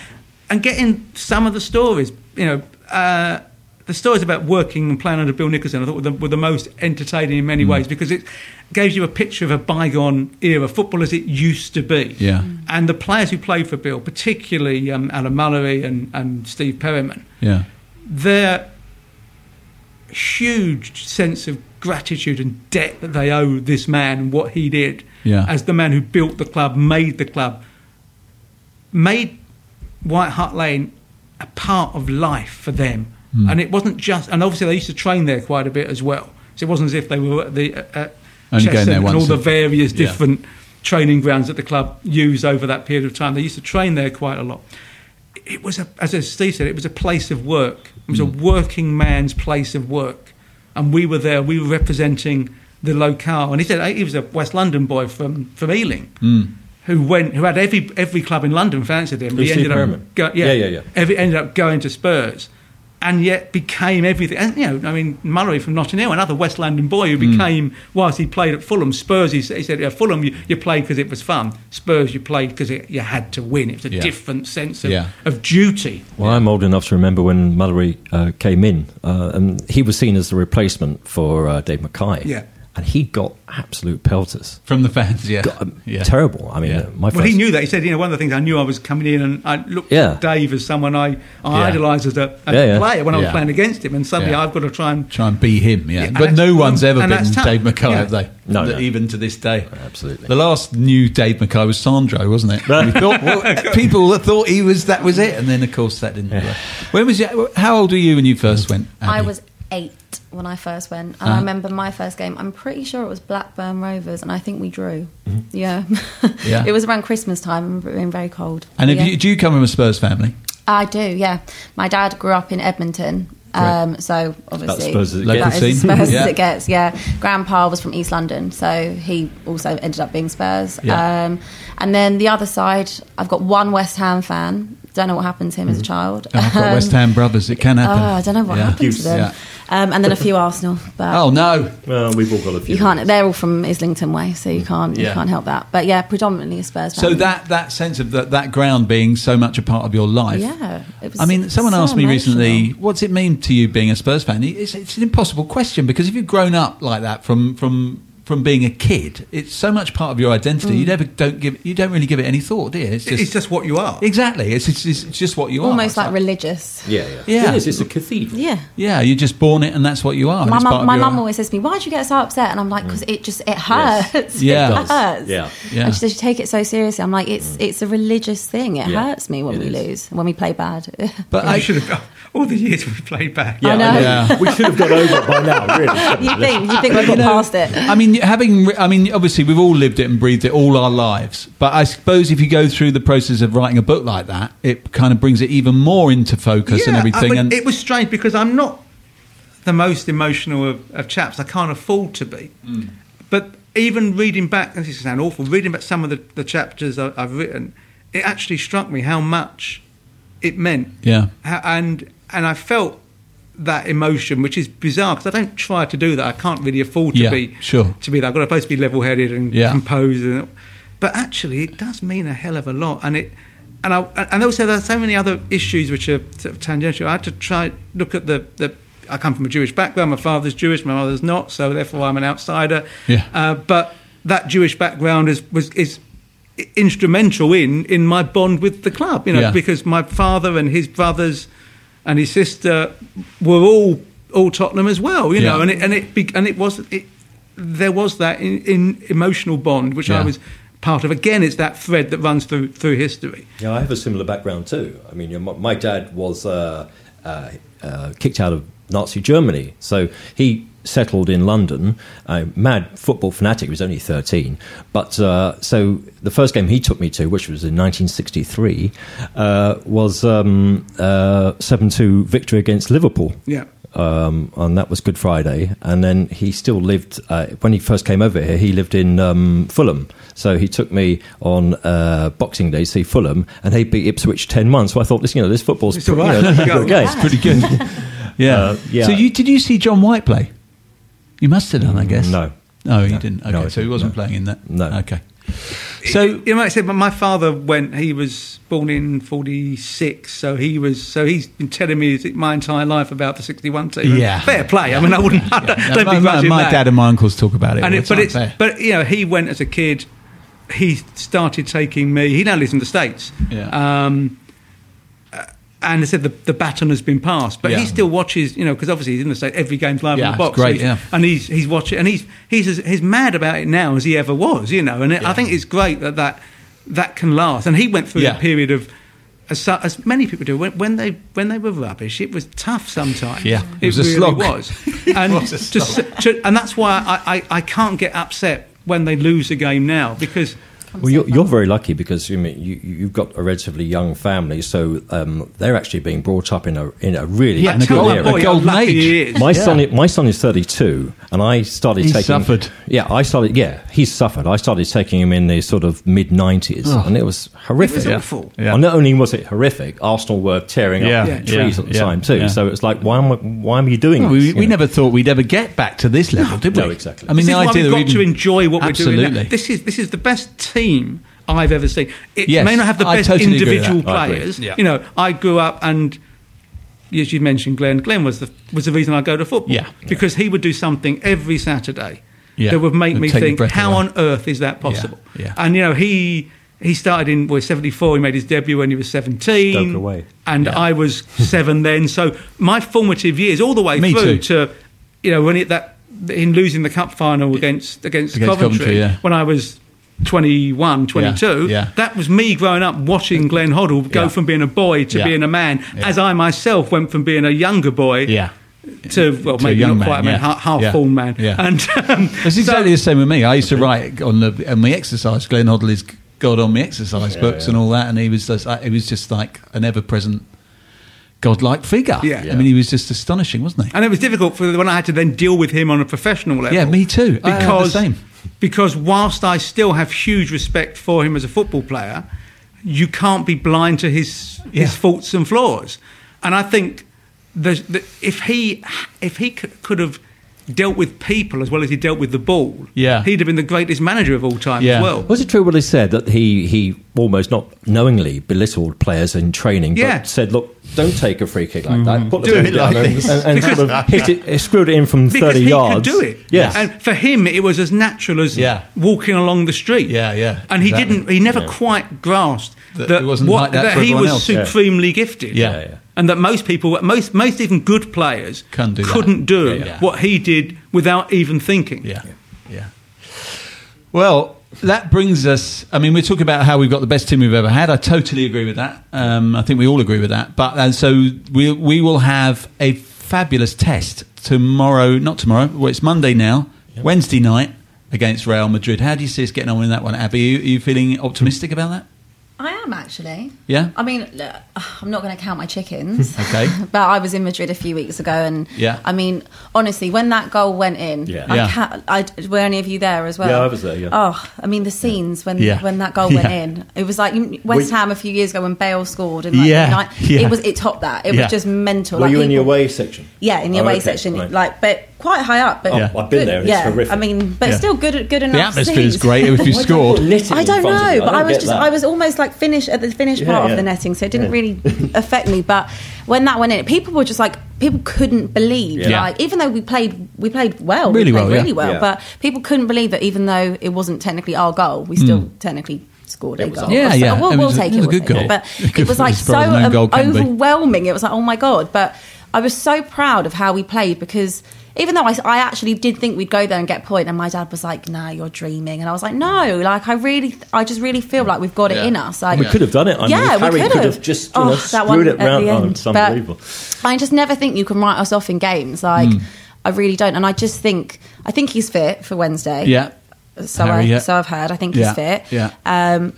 B: and getting some of the stories, you know, uh, the stories about working and playing under Bill Nicholson, I thought were the, were the most entertaining in many ways because it gave you a picture of a bygone era, football as it used to be.
A: Yeah.
B: And the players who played for Bill, particularly um, Alan Mullery and, and Steve Perryman,
A: Yeah.
B: their huge sense of gratitude and debt that they owe this man and what he did
A: Yeah.
B: as the man who built the club, made the club, made White Hart Lane a part of life for them.
A: Hmm.
B: And it wasn't just, and obviously they used to train there quite a bit as well. So it wasn't as if they were at the uh, at
A: Only going
B: Cheshunt
A: there
B: and all the various
A: Yeah.
B: different training grounds that the club used over that period of time. They used to train there quite a lot it was a, as Steve said, it was a place of work. It was a working man's place of work, and we were there. We were representing the locale. And he said he was a West London boy from from Ealing,
A: Mm.
B: who went, who had every every club in London fancied him. He
D: Steve
B: ended
D: Perryman?
B: up, go,
D: Yeah, yeah, yeah.
B: Every, ended up going to Spurs, and yet became everything. And you know, I mean, Mullery from Notting Hill, another West London boy who became, whilst he played at Fulham, Spurs. He, said- he said, yeah, Fulham, you, you played because it was fun. Spurs, you played because you had to win. It was a
A: Yeah.
B: different sense of,
A: Yeah.
B: of duty.
D: Well, I'm old enough to remember when Mullery uh, came in, uh, and he was seen as the replacement for uh, Dave Mackay.
B: Yeah.
D: And he got absolute pelters.
A: From the fans, yeah.
D: Got, um,
A: yeah.
D: Terrible. I mean,
A: Yeah.
D: uh, my
B: Well, he knew that. He said, you know, one of the things I knew I was coming in, and I looked
D: Yeah.
B: at Dave as someone I, I
A: Yeah.
B: idolised as a, as
D: Yeah,
B: a
D: yeah.
B: player when I was playing against him, and suddenly
A: Yeah.
B: I've got to try and
A: Try and be him, yeah.
B: Yeah,
A: but no one's ever
B: and
A: been. Dave Mackay,
B: Yeah.
A: have they?
D: No, no.
A: Even to this day.
D: Absolutely.
A: The last new Dave Mackay was Sandro, wasn't it? We thought, well, *laughs* people thought he was that was it, and then of course that didn't. *laughs* work. When was you? How old were you when you first went?
C: I was eight when I first went, and
A: Uh-huh.
C: I remember my first game. I'm pretty sure it was Blackburn Rovers, and I think we drew. Yeah,
A: Mm-hmm. *laughs* Yeah.
C: it was around Christmas time. And it was very cold.
A: And have
C: yeah.
A: you, do you come from a Spurs family?
C: I do. Yeah, my dad grew up in Edmonton. Um, so obviously,
D: Spurs as it
A: Local
C: that is as. Spurs
A: Yeah.
C: as it gets. Yeah, Grandpa was from East London, so he also ended up being Spurs.
A: Yeah.
C: Um, and then the other side, I've got one West Ham fan. Don't know what happened to him as a child.
A: Oh, I've got
C: Um, *laughs*
A: West Ham brothers. It can happen.
C: Oh, I don't know what
A: Yeah.
C: happened to them.
A: Yeah.
C: Um, and then a few Arsenal, but
A: Oh no!
D: Well, we've all got a few.
C: you can't. They're all from Islington Way, so you can't.
A: Yeah.
C: You can't help that. But yeah, predominantly a Spurs.
A: So that that sense of that that ground being so much a part of your life.
C: Yeah, it was
A: I mean, someone
C: so
A: asked me recently,
C: emotional.
A: "What's it mean to you being a Spurs fan?" It's, it's an impossible question because if you've grown up like that from from from being a kid, it's so much part of your identity.
C: Mm.
A: You never don't give you don't really give it any thought, do you? It's just,
B: it's just what you are.
A: exactly. It's, it's it's just what you are.
C: almost
A: It's
C: like religious.
D: Yeah, yeah.
A: Yeah.
D: It is. It's a cathedral.
C: Yeah.
A: yeah, you're just born it, and that's what you are.
C: My
A: It's
C: mum, my mum always says to me, "Why do you get so upset?" And I'm like, "Because it just it hurts. *laughs*
A: Yeah.
C: it
A: It
C: hurts.
D: Yeah.
A: Yeah.
C: And she says, "You take it so seriously." I'm like, "It's it's a religious thing. It
D: Yeah.
C: hurts me when
D: It
C: we
D: is.
C: lose, when we play bad." *laughs*
A: But
B: I
A: I,
B: should have all the years we've played back.
D: Yeah,
C: I know.
A: Yeah.
D: we should have got over it by now, really. *laughs*
C: you think you think we've got past it?
A: I mean, having, I mean, obviously, we've all lived it and breathed it all our lives. But I suppose if you go through the process of writing a book like that, it kind of brings it even more into focus and everything.
B: but
A: and
B: it was strange because I'm not the most emotional of, of chaps. I can't afford to be.
A: Mm.
B: But even reading back, this is sound awful, reading back some of the, the chapters I, I've written, it actually struck me how much it meant.
A: yeah,
B: And and I felt that emotion, which is bizarre because I don't try to do that. I can't really afford to
A: Yeah,
B: be
A: sure.
B: to be that. I've got to supposed to be level-headed and
A: Yeah.
B: composed, and, but actually, it does mean a hell of a lot. And it and I and also there are so many other issues which are sort of tangential. I had to try look at the the. I come from a Jewish background. My father's Jewish, my mother's not, so therefore I'm an outsider.
A: Yeah.
B: Uh, but that Jewish background is was is instrumental in in my bond with the club. You know,
A: Yeah.
B: because my father and his brothers and his sister were all all Tottenham as well. You know, and it and it be- and it was it, there was that in, in emotional bond which
A: Yeah.
B: I was part of. Again, it's that thread that runs through through history.
D: Yeah, I have a similar background too. I mean, my, my dad was uh, uh, uh, kicked out of Nazi Germany, so he settled in London. Uh, mad football fanatic. He was only thirteen, but uh, so the first game he took me to, which was in 1963, uh, was um, uh, seven-two victory against Liverpool
B: Yeah.
D: um, and that was Good Friday. And then he still lived uh, when he first came over here. He lived in um, Fulham, so he took me on uh, Boxing Day to see Fulham, and they beat Ipswich ten one. So I thought, this you know, this football's pretty-
B: right. *laughs*
D: you know,
B: There
D: good
A: it's pretty good. *laughs* yeah.
D: Uh, yeah.
A: So you did you see John White play? You must have done, I guess.
D: No.
A: No, you
D: No.
A: didn't. Okay,
D: No,
A: so he wasn't
D: no.
A: playing in that.
D: No.
A: Okay. So
B: you know, like I said, but my father went. He was born in '46, so he was. So he's been telling me my entire life about the '61 team.
A: Yeah.
B: fair play. I mean, I wouldn't. *laughs* I don't,
A: No,
B: don't
A: my, my,
B: begrudge him
A: my
B: that.
A: dad and my uncles talk about it.
B: and
A: all
B: it,
A: the
B: but it's
A: Fair.
B: but you know he went as a kid. He started taking me. He now lives in the states.
A: Yeah.
B: Um, and they said the, the baton has been passed, but
A: Yeah.
B: he still watches. You know, because obviously he's in the state. Every game's live
A: Yeah,
B: on the box.
A: great,
B: He's-
A: yeah.
B: And he's he's watching, and he's he's as he's mad about it now as he ever was. You know, and it. I think it's great that that that can last. And he went through a period of. As, as many people do, when, when they when they were rubbish, it was tough sometimes.
A: Yeah, it was a
B: really
A: slog.
B: was, *laughs* and
A: was a
B: to to- and that's why I, I, I can't get upset when they lose a game now because
D: Well, you're, you're very lucky because you mean you, you've got a relatively young family, so um, they're actually being brought up in a in a really
A: Yeah, in a
D: good
A: golden-
D: era.
A: a golden age.
D: My
A: Yeah.
D: son, my son is 32, and I started
A: He
D: taking.
A: suffered.
D: Yeah, I started. Yeah, he's suffered. I started taking him in the sort of mid 90s,
A: Oh.
D: and it was horrific.
B: It was awful.
A: Yeah.
D: And not only was it horrific, Arsenal were tearing
A: Yeah,
D: up
A: yeah,
D: trees at the
A: yeah,
D: time too.
A: yeah.
D: So it's like, why am I, why am you doing
A: Well,
D: this?
A: we,
D: you
A: we
D: know?
A: never thought we'd ever get back to this level, did we?
D: No, exactly.
A: I mean,
B: this
A: the idea
B: we've got to enjoy what we're doing.
A: Absolutely.
B: This is this is the best team I've ever seen. It
A: Yes,
B: may not have the
A: I
B: best
A: totally
B: individual
A: that.
D: I agree.
B: players.
A: Yeah.
B: You know, I grew up and. As you mentioned, Glenn. Glenn was the was the reason I go to football.
A: Yeah.
B: because he would do something every Saturday
A: Yeah.
B: that would make
A: Would
B: me think, how
A: away.
B: on earth is that possible?
A: yeah.
B: And you know, he he started in well, seventy four. He made his debut when he was seventeen.
D: Stoke away.
B: and
A: Yeah.
B: I was *laughs* seven then. So my formative years, all the way
A: Me
B: through
A: too.
B: to you know when it that in losing the cup final against against,
A: Against
B: Coventry,
A: Coventry, yeah.
B: when I was 21, 22,
A: yeah.
B: that was me growing up watching Glenn Hoddle go
A: Yeah.
B: from being a boy to
A: Yeah.
B: being a man,
A: Yeah.
B: as I myself went from being a younger boy
A: Yeah.
B: to well
A: To a
B: maybe
A: young
B: not quite
A: man,
B: a man,
A: yeah.
B: half, half
A: Yeah.
B: full man,
A: Yeah.
B: and um,
A: It's exactly
B: so-
A: the same with me. I used to write on the on my exercise. Glenn Hoddle is God on my exercise books and all that, and he was just, he was just like an ever present godlike figure.
B: Yeah.
A: I mean, he was just astonishing, wasn't he?
B: And it was difficult for when I had to then deal with him on a professional level.
A: Yeah, me too. I had the
B: Because
A: same.
B: Because whilst I still have huge respect for him as a football player, you can't be blind to his
A: Yeah.
B: faults and flaws. And I think the, the, if he if he could have dealt with people as well as he dealt with the ball,
A: Yeah.
B: he'd have been the greatest manager of all time
A: Yeah.
B: as well.
D: Was it true what he said that he, he almost not knowingly belittled players in training,
B: Yeah.
D: but said, "Look, don't take a free kick like that. Mm. Put the
A: Do
D: ball
A: it
D: down
A: like
D: and,
A: this."
D: and, and sort of hit it, it, screwed it in from
B: because
D: thirty
B: he
D: yards.
B: could do it.
D: Yes.
B: And for him, it was as natural as
A: Yeah.
B: walking along the street.
A: Yeah, yeah,
B: And he
A: exactly.
B: didn't. He never quite grasped
A: That
B: that,
A: it wasn't
B: what,
A: like that for
B: he was
A: else. Yeah.
B: supremely gifted.
A: Yeah.
D: Yeah, yeah.
B: And that most people, most most even good players,
A: Couldn't do
B: couldn't do
A: Yeah, yeah.
B: what he did without even thinking.
A: Yeah, yeah. Well, that brings us. I mean, we're talking about how we've got the best team we've ever had. I totally agree with that. Um, I think we all agree with that. But and so we we will have a fabulous test tomorrow. Not tomorrow. Well, it's Monday now. Wednesday night against Real Madrid. How do you see us getting on in that one, Abbi? Are you, are you feeling optimistic about that?
C: I am actually.
A: Yeah?
C: I mean, look, *sighs* I'm not going to count my chickens. *laughs*
A: Okay. *laughs*
C: but I was in Madrid a few weeks ago, and
A: Yeah.
C: I mean, honestly, when that goal went in,
D: Yeah.
C: I
A: Yeah.
C: can't. I, were any of you there as well?
D: Yeah, I was there, yeah.
C: Oh, I mean, the scenes when
A: Yeah.
C: when that goal *laughs* went in, it was like West Ham a few years ago when Bale scored, and like,
A: Yeah.
C: United-
A: Yeah.
C: it was it topped that. It
A: Yeah.
C: was just mental.
D: Were
C: like,
D: you in your
C: people-
D: away section?
C: Yeah, in the
D: Oh,
C: away
D: okay,
C: section,
D: right.
C: like, but quite high up. But
A: Yeah.
D: I've been
C: good-
D: there, and it's
C: yeah,
D: horrific.
C: I mean, but
A: Yeah.
C: still good, good enough.
A: The atmosphere is
C: seats.
A: great if you
D: Why don't
A: scored.
D: put
C: I don't know, but I, was just, I was almost like finished at the finish
D: Yeah,
C: part
D: yeah.
C: of the netting, so it didn't
D: Yeah.
C: really *laughs* affect me. But when that went in, people were just like people couldn't believe.
D: Yeah.
C: Like even though we played we played well,
A: Really
C: we played
A: well, yeah.
C: really well,
D: Yeah.
C: but people couldn't believe that even though it wasn't technically our goal, we still technically scored a
D: It was
C: goal.
A: Yeah,
C: So
A: yeah.
C: We'll, we'll
A: was
C: take
A: it
C: it.
A: was a good goal.
C: it. But
A: Good *laughs*
C: it was like so
A: far as no
C: um,
A: goal be.
C: overwhelming. It was like oh my god, but. I was so proud of how we played because even though I, I actually did think we'd go there and get point, and my dad was like, "No, you're dreaming," and I was like, "No, like I really, I just really feel like we've got
A: Yeah.
C: it in us." Like,
D: We could have done it. I mean,
C: yeah,
D: Harry
C: we could
D: could
C: have
D: have just you
C: oh,
D: know,
C: that one
D: screwed it
C: at
D: round.
C: the
D: Oh,
C: end.
D: it's
C: But
D: unbelievable.
C: I just never think you can write us off in games. Like,
A: Hmm.
C: I really don't. And I just think, I think he's fit for Wednesday.
A: Yeah.
C: So,
A: Harry,
C: I,
A: yeah.
C: so I've heard. I think
A: Yeah,
C: he's fit.
A: yeah.
C: Um,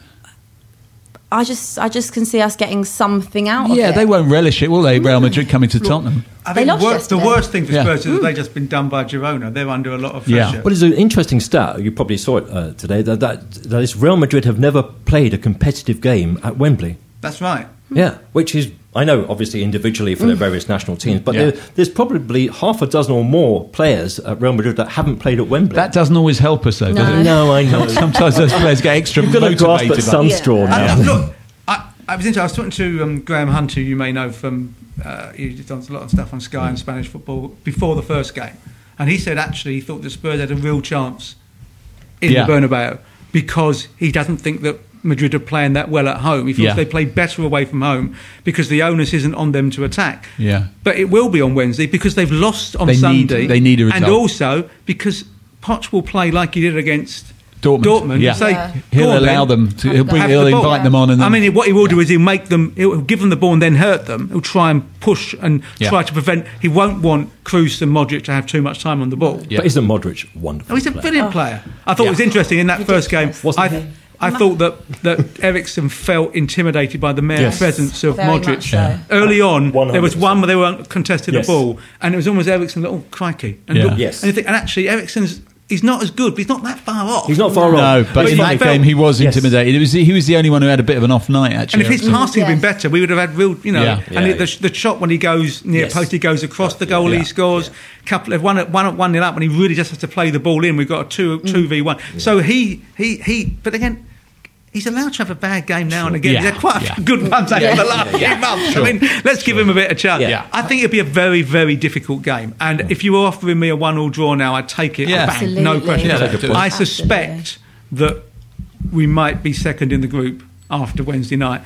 C: I just, I just can see us getting something out of
A: Yeah, they won't relish it, will they? Real Madrid coming to Tottenham.
B: I
C: They
B: think the
C: lost
B: worst, the
C: yesterday.
B: worst thing for
A: Yeah.
B: Spurs is that they've just been done by Girona. They're under a lot of pressure.
A: Yeah.
B: pressure.
D: Well, there's an interesting stat. You probably saw it uh, today. That, that that is Real Madrid have never played a competitive game at Wembley.
B: That's right.
D: Yeah, which is I know obviously individually for their various national teams, but
A: Yeah.
D: there, there's probably half a dozen or more players at Real Madrid that haven't played at Wembley.
A: That doesn't always help us, though, does
C: No.
A: it?
D: no, I know. *laughs*
A: Sometimes those players get extra
D: You've got to grasp
A: motivated.
D: at some
C: Yeah.
D: straw now.
B: Look, I, I was into. I was talking to um, Graham Hunter, who you may know from. Uh, he's done a lot of stuff on Sky and Spanish football before the first game, and he said actually he thought the Spurs had a real chance in
A: Yeah.
B: the Bernabeu because he doesn't think that Madrid are playing that well at home. He feels
A: Yeah.
B: they play better away from home because the onus isn't on them to attack.
A: Yeah.
B: But it will be on Wednesday because they've lost on
A: They need-
B: Sunday.
A: they need a
B: and also because Poch will play like he did against
A: Dortmund.
B: Dortmund.
A: Yeah.
B: Say,
C: Yeah.
A: He'll
B: on,
A: allow
B: then."
A: them to. He'll, bring, he'll
B: the ball.
A: invite them on, and then,
B: I mean, what he will do is he'll make them, he'll give them the ball and then hurt them. He'll try and push and
A: Yeah.
B: try to prevent. He won't want Kroos and Modric to have too much time on the ball.
A: Yeah.
D: But isn't Modric wonderful?
B: Oh, he's a
D: player?
B: brilliant oh. player. I thought it was interesting in that first game.
D: Wasn't
B: I,
D: he?
B: I thought that that Eriksen felt intimidated by the mere
D: Yes.
B: presence of
C: Very
B: Modric.
C: much so.
B: Early on, there was one where they were contesting
D: Yes.
B: the ball, and it was almost Eriksen. Oh, crikey! And,
A: Yeah.
B: look-
D: Yes.
B: and, you think, and actually, Eriksen's he's not as good, but he's not that far off.
D: He's not far
A: No,
D: off.
A: but
B: But
A: in that
B: felt-
A: game he was
D: Yes.
A: intimidated. It was he was the only one who had a bit of an off night actually.
B: And if his passing had been better, we would have had real, you know.
A: Yeah.
B: and
D: Yeah,
B: the, the shot when he goes near
D: Yes.
B: post, he goes across the goal,
A: Yeah.
B: he scores. Couple of one at one at one nil up, and he really just has to play the ball in. We've got a two two mm. v one. So he he he. But again. He's allowed to have a bad game now and again.
A: Yeah,
B: He's had quite a
A: yeah.
B: good ones over the last few months. I mean, let's give him a bit of chance.
D: Yeah.
B: I think it'd be a very, very difficult game. And if you were offering me a one-all draw now, I'd take it.
A: Yeah.
B: bang, no
C: Absolutely.
B: question.
A: Yeah, take a
B: I
A: point.
B: suspect that we might be second in the group after Wednesday night.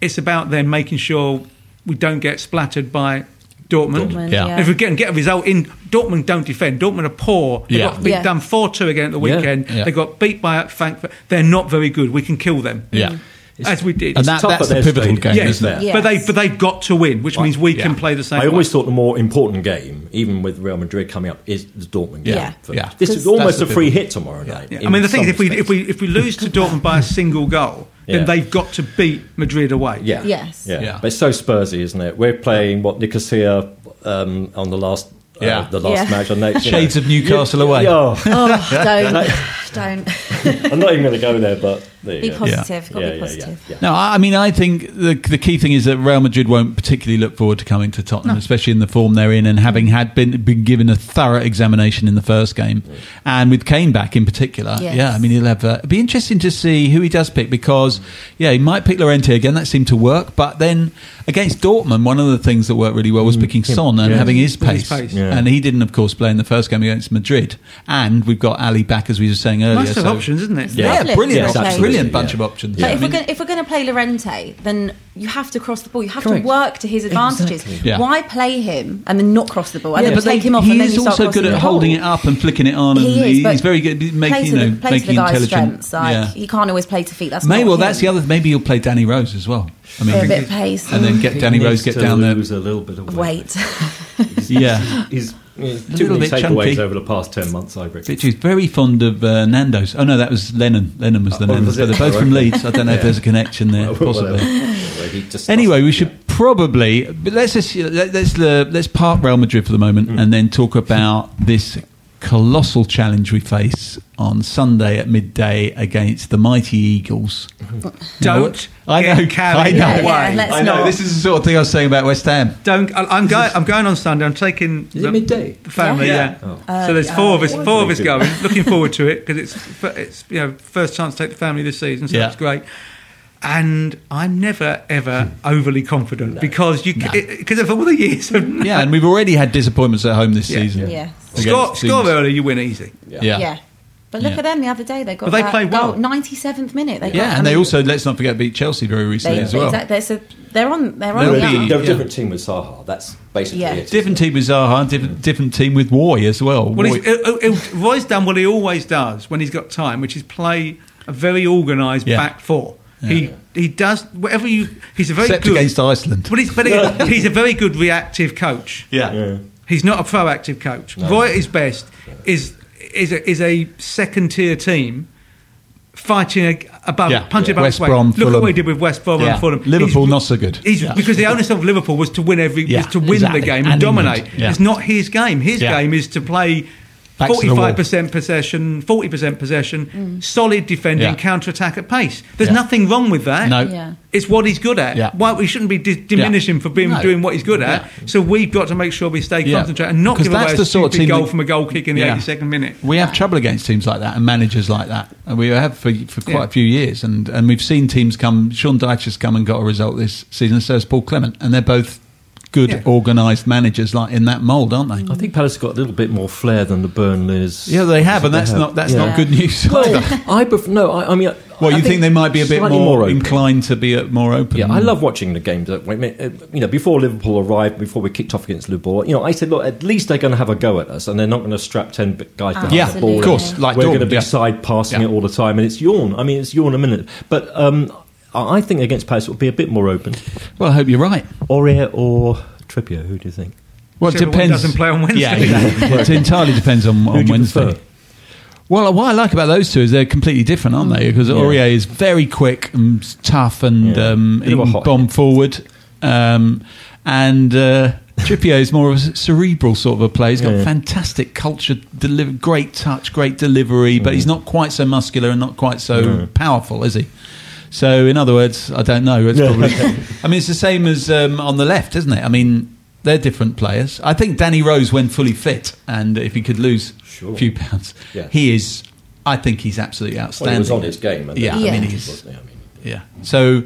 B: It's about then making sure we don't get splattered by Dortmund.
C: Dortmund,
A: Yeah.
C: yeah.
B: If we can get a result in Dortmund, don't defend. Dortmund are poor. They
A: Yeah.
B: got beat,
C: Yeah.
B: done four two again at the weekend.
A: Yeah.
B: They got beat by Frankfurt. They're not very good. We can kill them.
A: yeah. Mm.
B: as we did.
A: And that,
D: tough
A: that's the pivotal
D: stadium.
A: game,
B: yes,
A: isn't it?
C: Yeah.
B: but they, but they've got to win, which means we can play the same.
D: I always
B: way.
D: thought the more important game, even with Real Madrid coming up, is the Dortmund game.
A: Yeah. Yeah.
D: This is almost a free
A: bit-
D: hit tomorrow night.
B: Yeah.
D: in
B: I mean, the thing is, if we if we if we lose to Dortmund by a single goal, then
D: Yeah.
B: they've got to beat Madrid away.
D: Yeah.
C: Yes.
D: Yeah.
A: Yeah.
D: But it's so Spursy, isn't it? We're playing what Nicosia um, on the last. Uh,
A: Yeah.
D: the last
C: Yeah.
D: match on next.
A: Shades
D: know.
A: of Newcastle
D: Yeah,
A: away.
D: yeah.
C: Oh, *laughs* don't, don't. *laughs*
D: I'm not even going to go there, but there you
C: Be
D: go.
C: positive. Got to
D: Yeah,
C: be positive.
D: yeah, yeah.
A: No, I I mean, I think the the key thing is that Real Madrid won't particularly look forward to coming to Tottenham, especially in the form they're in, and having had been been given a thorough examination in the first game, and with Kane back in particular.
C: Yes.
A: Yeah, I mean, he'll have. Uh, it'd be interesting to see who he does pick because, yeah, he might pick Llorente again. That seemed to work, but then against Dortmund, one of the things that worked really well was picking Son and
D: Yeah.
A: having his
B: With his
A: pace,
B: pace.
D: Yeah.
A: and he didn't, of course, play in the first game against Madrid. And we've got Alli back, as we were saying earlier.
B: Nice to
A: so-
B: options, isn't it?
D: Yeah.
A: Yeah, brilliant,
D: Yes,
A: options, brilliant bunch
D: yeah.
A: of options.
C: But
A: I
C: if we're
A: mean-
C: going if we're going to play Llorente, then you have to cross the ball. You have
D: Correct.
C: to work to his advantages.
D: Exactly.
A: Yeah.
C: Why play him and then not cross the ball and
A: Yeah,
C: then
A: but
C: take
A: they-
C: him off
A: he
C: and then
A: is
C: you start
A: also good at holding it up and flicking it on. And
C: He is,
A: he's very good at making,
C: to
A: you know,
C: the,
A: making
C: guy's
A: intelligent.
C: strengths. Like
A: yeah.
C: he can't always play to feet. That's
A: Maybe well, that's the other. Maybe he'll play Danny Rose as well. I mean,
C: a bit of pace.
A: and then get Danny Rose get down there.
D: lose a little bit of
C: weight. *laughs*
A: Yeah,
D: He's, he's
A: A
D: too many takeaways over the past ten months. I reckon.
A: is very fond of uh, Nando's. Oh no, that was Lennon. Lennon was the
D: Oh,
A: Nando's. But they're both from. Leeds. I don't know if there's a connection there. *laughs*
D: Whatever.
A: Possibly.
D: Anyway,
A: Anyway, we should probably but let's just let- let's uh, let's park Real Madrid for the moment
D: Mm.
A: and then talk about this colossal challenge we face on Sunday at midday against the mighty Eagles.
B: Don't
A: I know,
B: get carried
A: I know.
C: Yeah,
B: away.
C: let's
A: I know
C: not.
A: this is the sort of thing I was saying about West Ham.
B: Don't. I- I'm going. I'm going on Sunday. I'm taking
D: Is it midday?
B: the family.
A: Yeah.
B: Yeah.
D: Oh.
B: so there's uh, four of us. Four of us going. Looking forward to it because it's it's you know first chance to take the family this season. So
A: Yeah.
B: it's great. And I'm never ever hmm. overly confident because you
A: No.
B: because of all the years of *laughs*
A: Yeah, and we've already had disappointments at home this
B: Yeah.
A: season.
C: Yeah.
B: score
A: Against
B: score early, you win easy.
A: Yeah.
C: Yeah. But look
A: Yeah.
C: at them the other day. They got
B: But they
C: that
B: played well.
C: 97th minute. They got,
A: Yeah,
C: I
A: and they
C: mean,
A: also let's not forget beat Chelsea very recently
C: they,
A: as well.
C: exactly. So they're on. They're on
A: They'll
C: the
A: be-
C: up.
D: They're a
A: Yeah.
D: different team with Zaha. That's basically
C: Yeah.
D: it.
A: Different team with Zaha, different, different team with Roy as well.
B: Well,
A: Roy-
B: he's, Roy's done what he always does when he's got time, which is play a very organised
A: Yeah.
B: back four. He he does whatever you. He's a very
A: except
B: good.
A: against Iceland.
B: But he's, but he- *laughs* he's a very good reactive coach.
D: Yeah.
B: He's not a proactive coach.
D: No.
B: Roy at his best is is a, is a second tier team fighting a, above,
A: Yeah.
B: punching
A: Yeah.
B: above
A: West
B: his weight.
A: Brom,
B: Look at
A: Fulham.
B: what he did with West Brom
A: Yeah.
B: and Fulham.
A: Liverpool,
B: He's-
A: not so good.
B: He's,
A: Yeah.
B: Because the onus of Liverpool was to win every,
A: Yeah,
B: is to win
A: exactly.
B: the game
A: And
B: and, dominate.
A: Yeah.
B: It's not his game. His
A: Yeah.
B: game is to play.
A: Back to the wall.
B: Forty-five percent possession, forty percent possession, mm. solid defending,
A: Yeah.
B: counter-attack at pace. There's
A: Yeah.
B: nothing wrong with that.
A: No.
C: Yeah.
B: It's what he's good at.
A: Yeah.
B: Why we shouldn't be di- diminishing for being
A: No.
B: doing what he's good at.
A: Yeah.
B: So we've got to make sure we stay
A: Yeah.
B: concentrated and not give away
A: that's
B: a
A: the sort of
B: stupid
A: team
B: goal
A: that-
B: from a goal kick in the
A: Yeah.
B: 82nd minute.
A: We have trouble against teams like that and managers like that, and we have for for quite
B: Yeah.
A: a few years. And and we've seen teams come. Sean Dyche has come and got a result this season. So has Paul Clement, and they're both good,
B: Yeah.
A: organised managers like in that mould, aren't they?
D: I think Palace got a little bit more flair than the Burnleys.
A: Yeah, they have, and that's
D: have.
A: not that's
D: Yeah.
A: not good news
D: Well. I pref- no. I, I mean,
A: Well,
D: I
A: you think, they might be a bit
D: slightly
A: more, inclined to be uh, more open?
D: Yeah, I love watching the games. that way. I mean, uh, You know, before Liverpool arrived, before we kicked off against Liverpool, you know, I said, look, at least they're going to have a go at us, and they're not going to strap ten guys behind
A: Yeah,
D: the ball.
A: Yeah, of course, like
D: we're going to be
A: yeah.
D: side passing
A: Yeah.
D: it all the time, and it's yawn. I mean, it's yawn a minute. But um, I I think against Palace it will be a bit more open.
A: Well, I hope you're right.
D: Aurier or Trippier, who do you think?
A: Well, it depends.
B: doesn't play on Wednesday.
A: Yeah, exactly. *laughs* it entirely depends on, on Wednesday.
D: prefer?
A: Well, what I like about those two is they're completely different, aren't they? Because Aurier is very quick and tough and
D: Yeah.
A: um, he can
D: hot-
A: bomb forward. Um, and uh, Trippier is more of a cerebral sort of a player. He's got
D: Yeah.
A: fantastic culture, deliver, great touch, great delivery, but he's not quite so muscular and not quite so powerful, is he? So, in other words, I don't know. It's probably. *laughs* I mean, it's the same as um, on the left, isn't it? I mean, they're different players. I think Danny Rose, when fully fit, and if he could lose
D: Sure.
A: a few pounds,
D: Yeah.
A: he is. I think he's absolutely
D: Well,
A: outstanding.
D: he was on his game. And
A: Yeah,
D: then-
C: I mean,
A: he's-
D: wasn't he? I mean,
A: Yeah. So,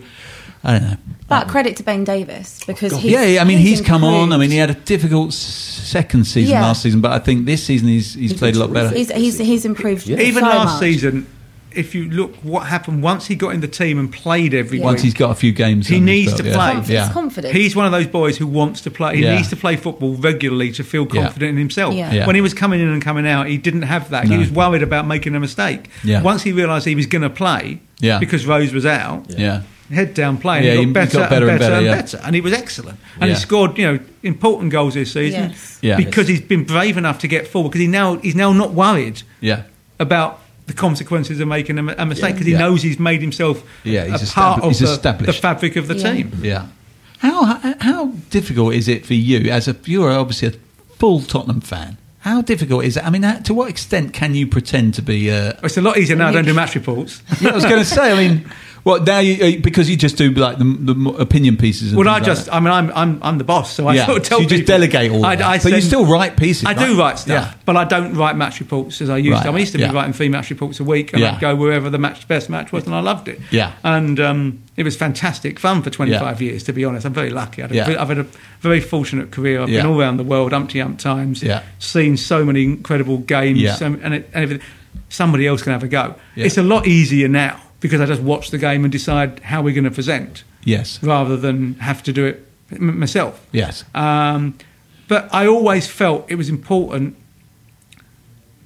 A: I don't know.
C: But credit to Ben Davies because he's,
A: yeah, yeah, I mean, he's, come on. I mean, he had a difficult second season
C: Yeah.
A: last season, but I think this season he's he's, played a lot better.
C: He's, he's, he's improved.
D: Yeah.
B: Even
C: so
B: last
C: much.
B: season, if you look what happened once he got in the team and played every
C: Yeah.
A: Once he's got a few games,
B: He needs
A: belt,
B: to
A: yeah.
B: play.
A: Yeah.
C: He's confident.
B: He's one of those boys who wants to play. He
A: Yeah.
B: needs to play football regularly to feel
A: Yeah.
B: confident in himself.
C: Yeah.
A: Yeah.
B: When he was coming in and coming out, he didn't have that.
A: No.
B: He was worried about making a mistake.
A: Yeah.
B: Once he realised he was going to play,
A: Yeah.
B: because Rose was out,
A: yeah.
B: head down playing,
A: Yeah,
B: he
A: he
B: got better,
A: got better
B: and
A: and
B: better,
A: better,
B: and
A: yeah.
B: better, and he was excellent. And
A: Yeah.
B: he scored, you know, important goals this season
C: Yes.
A: Yeah.
B: because he's been brave enough to get forward. Because he now he's now not worried
A: Yeah.
B: about the consequences of making a, a mistake because he
A: Yeah.
B: knows he's made himself
A: Yeah,
B: a
A: he's
B: part of
A: he's
B: the, the fabric of the
C: Yeah.
B: team.
A: Yeah. How how- how difficult is it for you as a you are obviously a full Tottenham fan? How difficult is it? I mean, how- to what extent can you pretend to be? Uh,
B: It's a lot easier now. I don't do match reports.
A: yeah, I was going to say. I mean, what now? You, uh, because you just do like the, the opinion pieces. And
B: Well, I
A: like
B: just,
A: that.
B: I mean, I'm, I'm, I'm the boss, so I
A: Yeah,
B: sort of
A: so
B: tell
A: you just delegate all
B: I,
A: that.
B: I
A: But you still write pieces,
B: I
A: right?
B: do write stuff,
A: Yeah.
B: but I don't write match reports as I used
A: Right,
B: to. I, used to
A: yeah.
B: be writing three match reports a week, and. I'd go wherever the match best match was, and I loved it.
A: Yeah.
B: and um, it was fantastic fun for 25 years. To be honest, I'm very lucky. I've,
A: Yeah.
B: I've had a very fortunate career. I've
A: Yeah.
B: been all around the world, umpty ump times.
A: Yeah.
B: seen so many incredible games,
A: Yeah.
B: so, and, it, and everything. Somebody else can have a go.
A: Yeah.
B: It's a lot easier now because I just watch the game and decide how we're going to present
A: Yes.
B: rather than have to do it m- myself.
A: Yes.
B: Um, but I always felt it was important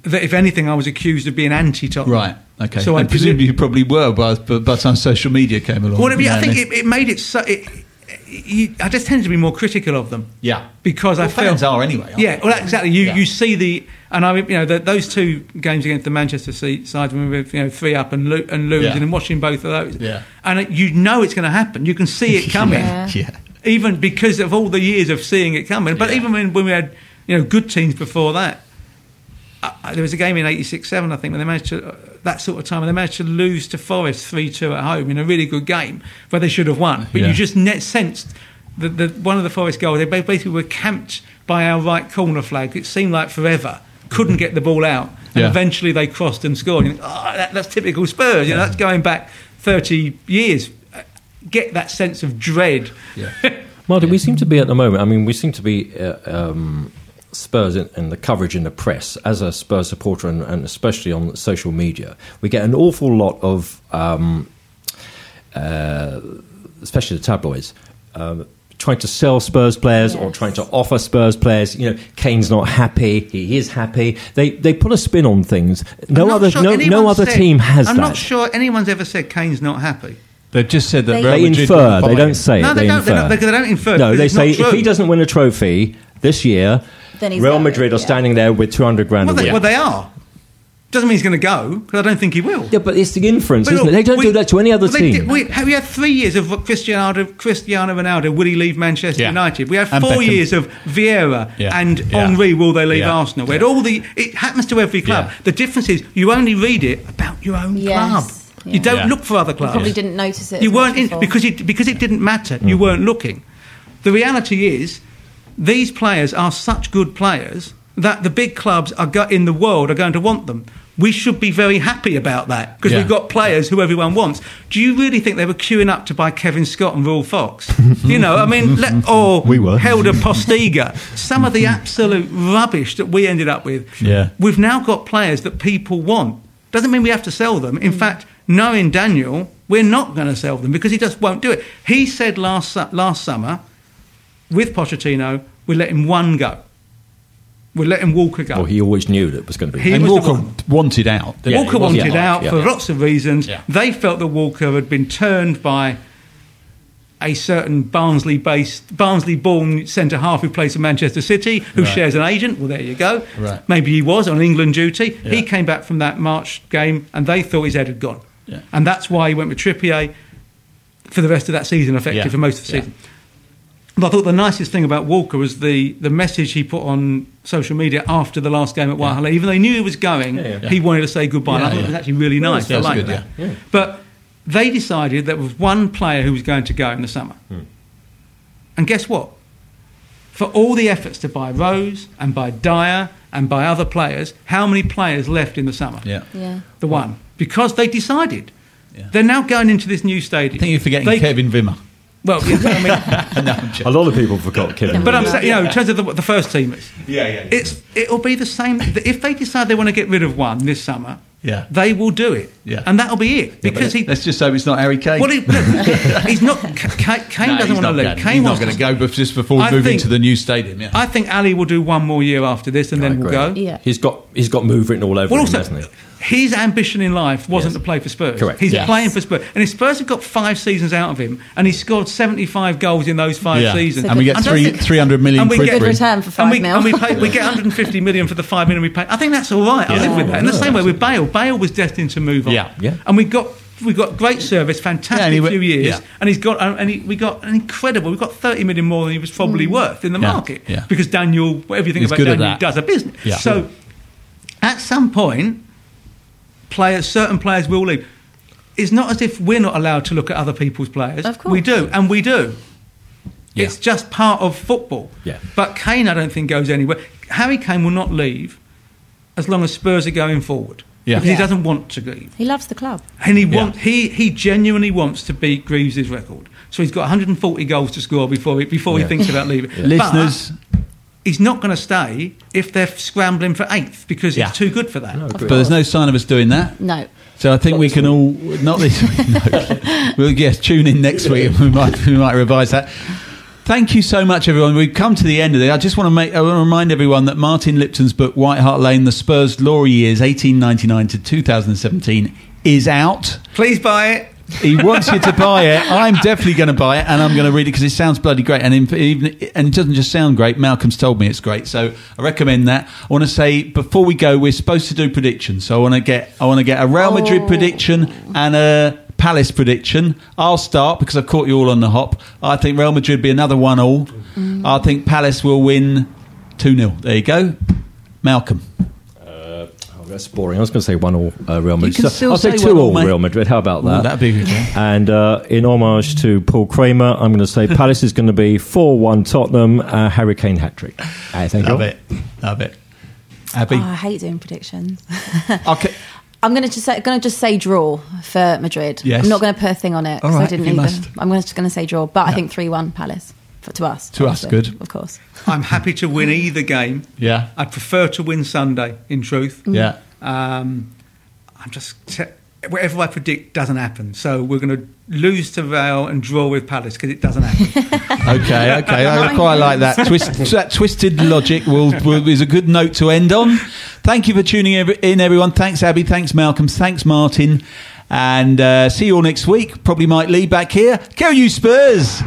B: that, if anything, I was accused of being anti-Tottenham.
A: Right. Okay.
B: So I
A: and
B: did
A: presumably
B: it-
A: you probably were, but by the time social media came along.
B: Well, I, mean, I think it, it made it so. It, you, I just tended to be more critical of them.
A: Yeah.
B: because I
A: Well, fans
B: felt
A: are anyway, aren't
B: Yeah,
A: they?
B: well, exactly. You
A: Yeah.
B: you see the and I you know the, those two games against the Manchester City side when we were you know three up and lo- and losing
A: Yeah.
B: and watching both of those.
A: Yeah.
B: and it, you know it's going to happen. You can see it *laughs* coming.
C: Yeah.
A: Yeah.
B: even because of all the years of seeing it coming. But
A: Yeah.
B: even when, when we had you know good teams before that, uh, there was a game in '86-7, I think, when they managed to uh, that sort of time, and they managed to lose to Forest three-two at home in a really good game where they should have won. But
A: Yeah.
B: you just net sensed that the, one of the Forest goals, they basically were camped by our right corner flag. It seemed like forever. Couldn't get the ball out, and
A: Yeah.
B: eventually they crossed and scored. You think, oh, that, that's typical Spurs. You know, that's going back 30 years. Uh, Get that sense of dread.
A: Yeah. *laughs*
D: Martin, we seem to be at the moment. I mean, we seem to be uh, um, Spurs in, in the coverage in the press as a Spurs supporter, and, and especially on social media. We get an awful lot of, um, uh, especially the tabloids. Um, Trying to sell Spurs players or trying to offer Spurs players, you know, Kane's not happy. He is happy. They they put a spin on things. No other
B: sure
D: no, no other
B: said-
D: team has
B: I'm
D: that.
B: not sure anyone's ever said Kane's not happy.
A: They've just said that
C: They-
D: They infer. They don't say
B: No,
D: it.
B: they
D: They
B: don't. They
D: infer.
B: don't- because they don't infer,
D: No, they say if he doesn't win a trophy this year,
C: Then he's
D: Real
C: going,
D: Madrid are
C: yeah.
D: standing there with two hundred grand
B: Well,
D: a
B: they,
D: week.
B: well, they are. Doesn't mean he's going to go because I don't think he will.
D: Yeah, but it's the inference,
B: But
D: isn't it? They don't
B: we-
D: do that to any other
B: well,
D: team.
B: did- we, we had three years of Cristiano, Cristiano Ronaldo. Will he leave Manchester
A: Yeah.
B: United? We had
A: And
B: four
A: Beckham.
B: years of Vieira
A: Yeah.
B: and
A: Yeah.
B: Henry. Will they leave
A: Yeah.
B: Arsenal? We had
A: Yeah.
B: all the. It happens to every club.
A: Yeah.
B: The difference is you only read it about your own
C: Yes.
B: club.
C: Yeah.
B: You don't
A: Yeah.
B: look for other clubs.
C: You probably didn't notice it.
B: You weren't in
C: before.
B: because it because it didn't matter. You mm. weren't looking. The reality is, these players are such good players that the big clubs are go- in the world are going to want them. We should be very happy about that because
A: Yeah.
B: we've got players who everyone wants. Do you really think they were queuing up to buy Kevin Scott and Ruel Fox? *laughs* you know, I mean, let, or *laughs*
D: We were.
B: Helder *laughs* Postiga. Some of the absolute rubbish that we ended up with.
A: Yeah.
B: We've now got players that people want. Doesn't mean we have to sell them. In mm. fact, knowing Daniel, we're not going to sell them because he just won't do it. He said last last summer with Pochettino, we're letting one go. We're letting Walker go.
D: well, he always knew that it was going to be.
B: He
A: And Walker
B: one-
A: wanted out.
D: Yeah,
B: Walker wanted
D: yeah,
B: out
D: yeah,
B: for
D: yeah.
B: lots of reasons.
A: Yeah.
B: They felt that Walker had been turned by a certain Barnsley-based, Barnsley-born centre half who plays for Manchester City, who
A: Right.
B: shares an agent. Well, there you go.
A: Right.
B: Maybe he was on England duty. He came back from that March game, and they thought his head had gone,
A: Yeah.
B: and that's why he went with Trippier for the rest of that season, effectively
A: Yeah.
B: for most of the
A: Yeah.
B: season. But I thought the nicest thing about Walker was the, the message he put on social media after the last game at Whitehall. Even though he knew he was going,
D: Yeah, yeah.
B: he wanted to say goodbye. and I
A: Yeah,
B: thought it was actually really nice.
A: Yeah,
B: I
A: it's
B: like
A: good,
B: that.
D: yeah. Yeah.
B: But they decided there was one player who was going to go in the summer. Hmm. And guess what? For all the efforts to buy Rose and buy Dier and buy other players, how many players left in the summer?
A: Yeah.
C: Yeah.
B: The one. Because they decided.
A: Yeah.
B: They're now going into this new stadium.
A: I think you're forgetting
B: They-
A: Kevin Wimmer.
B: Well, yeah, I mean, *laughs*
A: no, I'm.
D: A lot of people forgot Kevin.
B: but I'm saying, you know, in terms of the, the first team,
A: Yeah, yeah, yeah.
B: it's it'll be the same. If they decide they want to get rid of one this summer,
A: Yeah.
B: they will do it,
A: Yeah.
B: and that'll be it because he.
A: Let's just hope it's not Harry Kane.
B: Well, he, look, *laughs* he's not. Kane, Kane
A: No,
B: doesn't want to leave.
A: going.
B: Kane
A: He's not going to go just before
B: I
A: we move
B: think-
A: into the new stadium. Yeah.
B: I think Alli will do one more year after this, and then we'll go.
C: Yeah.
D: He's got he's got move written all over
B: Well,
D: him,
B: also,
D: hasn't he?
B: His ambition in life wasn't
D: Yes.
B: to play for Spurs.
D: Correct.
B: He's
A: Yes.
B: playing for Spurs, and if Spurs have got five seasons out of him, and he scored seventy-five goals in those five
A: Yeah.
B: seasons,
A: And we get three-
B: think-
A: 300 million
B: and we get-
A: for.
C: Good return for
B: and
C: five
B: we,
C: mil.
B: and we, pay, we *laughs* get 150 million for the five million we pay. I think that's all right. I live with that. In the same way with Bale, Bale was destined to move on.
A: Yeah.
D: Yeah.
B: And we got we got great service, fantastic
A: Yeah, and he went-
B: few years,
A: yeah.
B: and he's got and he, we got an incredible. We've got 30 million more than he was probably mm. worth in the
A: Yeah,
B: market
A: yeah.
B: because Daniel, whatever you think
A: He's
B: about Daniel, does a business.
A: Yeah.
B: So at some point, players, certain players will leave. It's not as if we're not allowed to look at other people's players.
C: Of course.
B: We do, and we do.
A: Yeah.
B: It's just part of football.
D: Yeah.
B: But Kane, I don't think, goes anywhere. Harry Kane will not leave as long as Spurs are going forward.
A: Yeah.
B: Because he doesn't want to leave.
C: He loves the club.
B: And he,
A: Yeah.
B: he, he genuinely wants to beat Greaves' record. So he's got 140 goals to score before he, before he thinks about leaving. But
A: Listeners,
B: he's not going to stay if they're scrambling for eighth because
A: Yeah.
B: he's too good for that.
A: but there's no sign of us doing that.
C: No.
A: So I think we can all not this week. No. *laughs* we'll yes, tune in next week and we might we might revise that. Thank you so much, everyone. We've come to the end of it. I just want to make I want to remind everyone that Martin Lipton's book White Hart Lane: The Spurs Glory Years, 1899 to 2017, is out.
B: Please buy it.
A: He wants you to buy it. I'm definitely going to buy it, and I'm going to read it because it sounds bloody great. And in, even and it doesn't just sound great. Malcolm's told me it's great, so I recommend that. I want to say before we go, we're supposed to do predictions. So I want to get I want to get a Real Madrid
C: Oh.
A: prediction and a Palace prediction. I'll start because I've caught you all on the hop. I think Real Madrid be another one all. Mm. I think Palace will win two 0 There you go, Malcolm.
D: That's boring. I was going to say one all uh, Real Madrid. So I'll say,
A: say
D: two
A: one all,
D: all. Real Madrid. How about
A: Ooh,
D: that?
A: that'd be good.
D: And uh, in homage to Paul Kramer, I'm going to say Palace is going to be 4 1 Tottenham, uh, Harry Kane hat trick. Uh, thank
A: Love
D: you.
A: it, love it. Abbi,
C: Oh, I hate doing predictions. *laughs*
A: okay.
C: I'm going to just say, going to just say draw for Madrid.
A: Yes.
C: I'm not going to put a thing on it
A: All
C: 'cause
A: right,
C: I didn't
A: you
C: either.
A: must.
C: I'm just going to say draw, but I think three one Palace for, to us.
A: To us, good.
C: of course. *laughs*
B: I'm happy to win either game.
A: Yeah,
B: I'd prefer to win Sunday, in truth.
A: yeah.
B: Um, I'm just te- whatever I predict doesn't happen. So we're going to lose to Real and draw with Palace because it doesn't happen. *laughs*
A: Okay, okay, I quite like that. Twist, *laughs* that twisted logic will, will is a good note to end on. Thank you for tuning in, everyone. Thanks, Abbi. Thanks, Malcolm. Thanks, Martin. And uh, see you all next week. Probably might leave back here. Go you Spurs!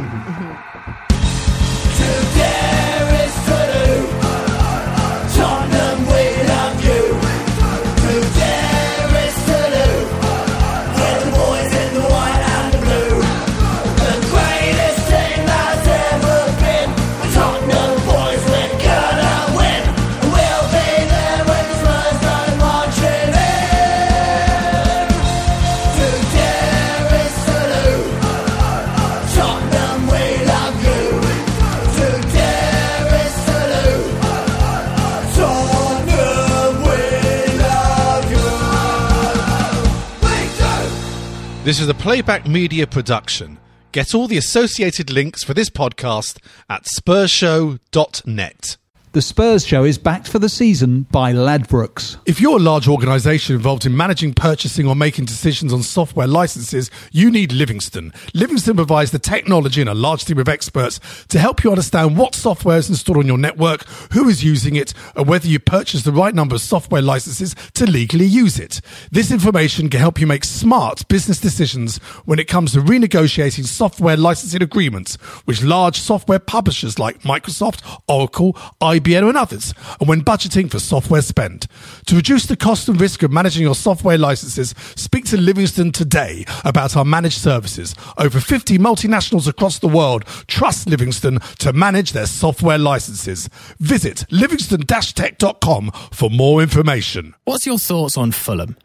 E: This is a playback media production. Get all the associated links for this podcast at spursshow.net.
A: The Spurs show is backed for the season by Ladbrokes.
E: If you're a large organisation involved in managing, purchasing, or making decisions on software licenses, you need Livingston. Livingston provides the technology and a large team of experts to help you understand what software is installed on your network, who is using it, and whether you purchase the right number of software licenses to legally use it. This information can help you make smart business decisions when it comes to renegotiating software licensing agreements with large software publishers like Microsoft, Oracle, IBM, and others, and when budgeting for software spend. To reduce the cost and risk of managing your software licenses, speak to Livingston today about our managed services. Over 50 multinationals across the world trust Livingston to manage their software licenses. Visit livingston-tech.com for more information.
F: What's your thoughts on Fulham?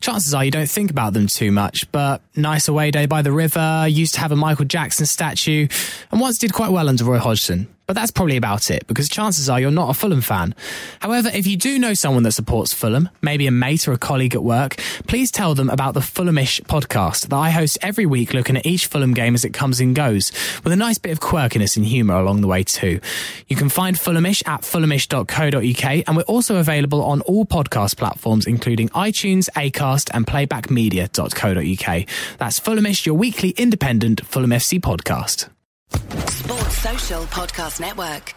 F: Chances are you don't think about them too much, but nice away day by the river, used to have a Michael Jackson statue, and once did quite well under Roy Hodgson. But that's probably about it, because chances are you're not a Fulham fan. However, if you do know someone that supports Fulham, maybe a mate or a colleague at work, please tell them about the Fulhamish podcast that I host every week looking at each Fulham game as it comes and goes, with a nice bit of quirkiness and humour along the way too. You can find Fulhamish at fulhamish.co.uk, and we're also available on all podcast platforms, including iTunes, Acast, and playbackmedia.co.uk. That's Fulhamish, your weekly independent Fulham FC podcast.
G: Sports Social Podcast Network.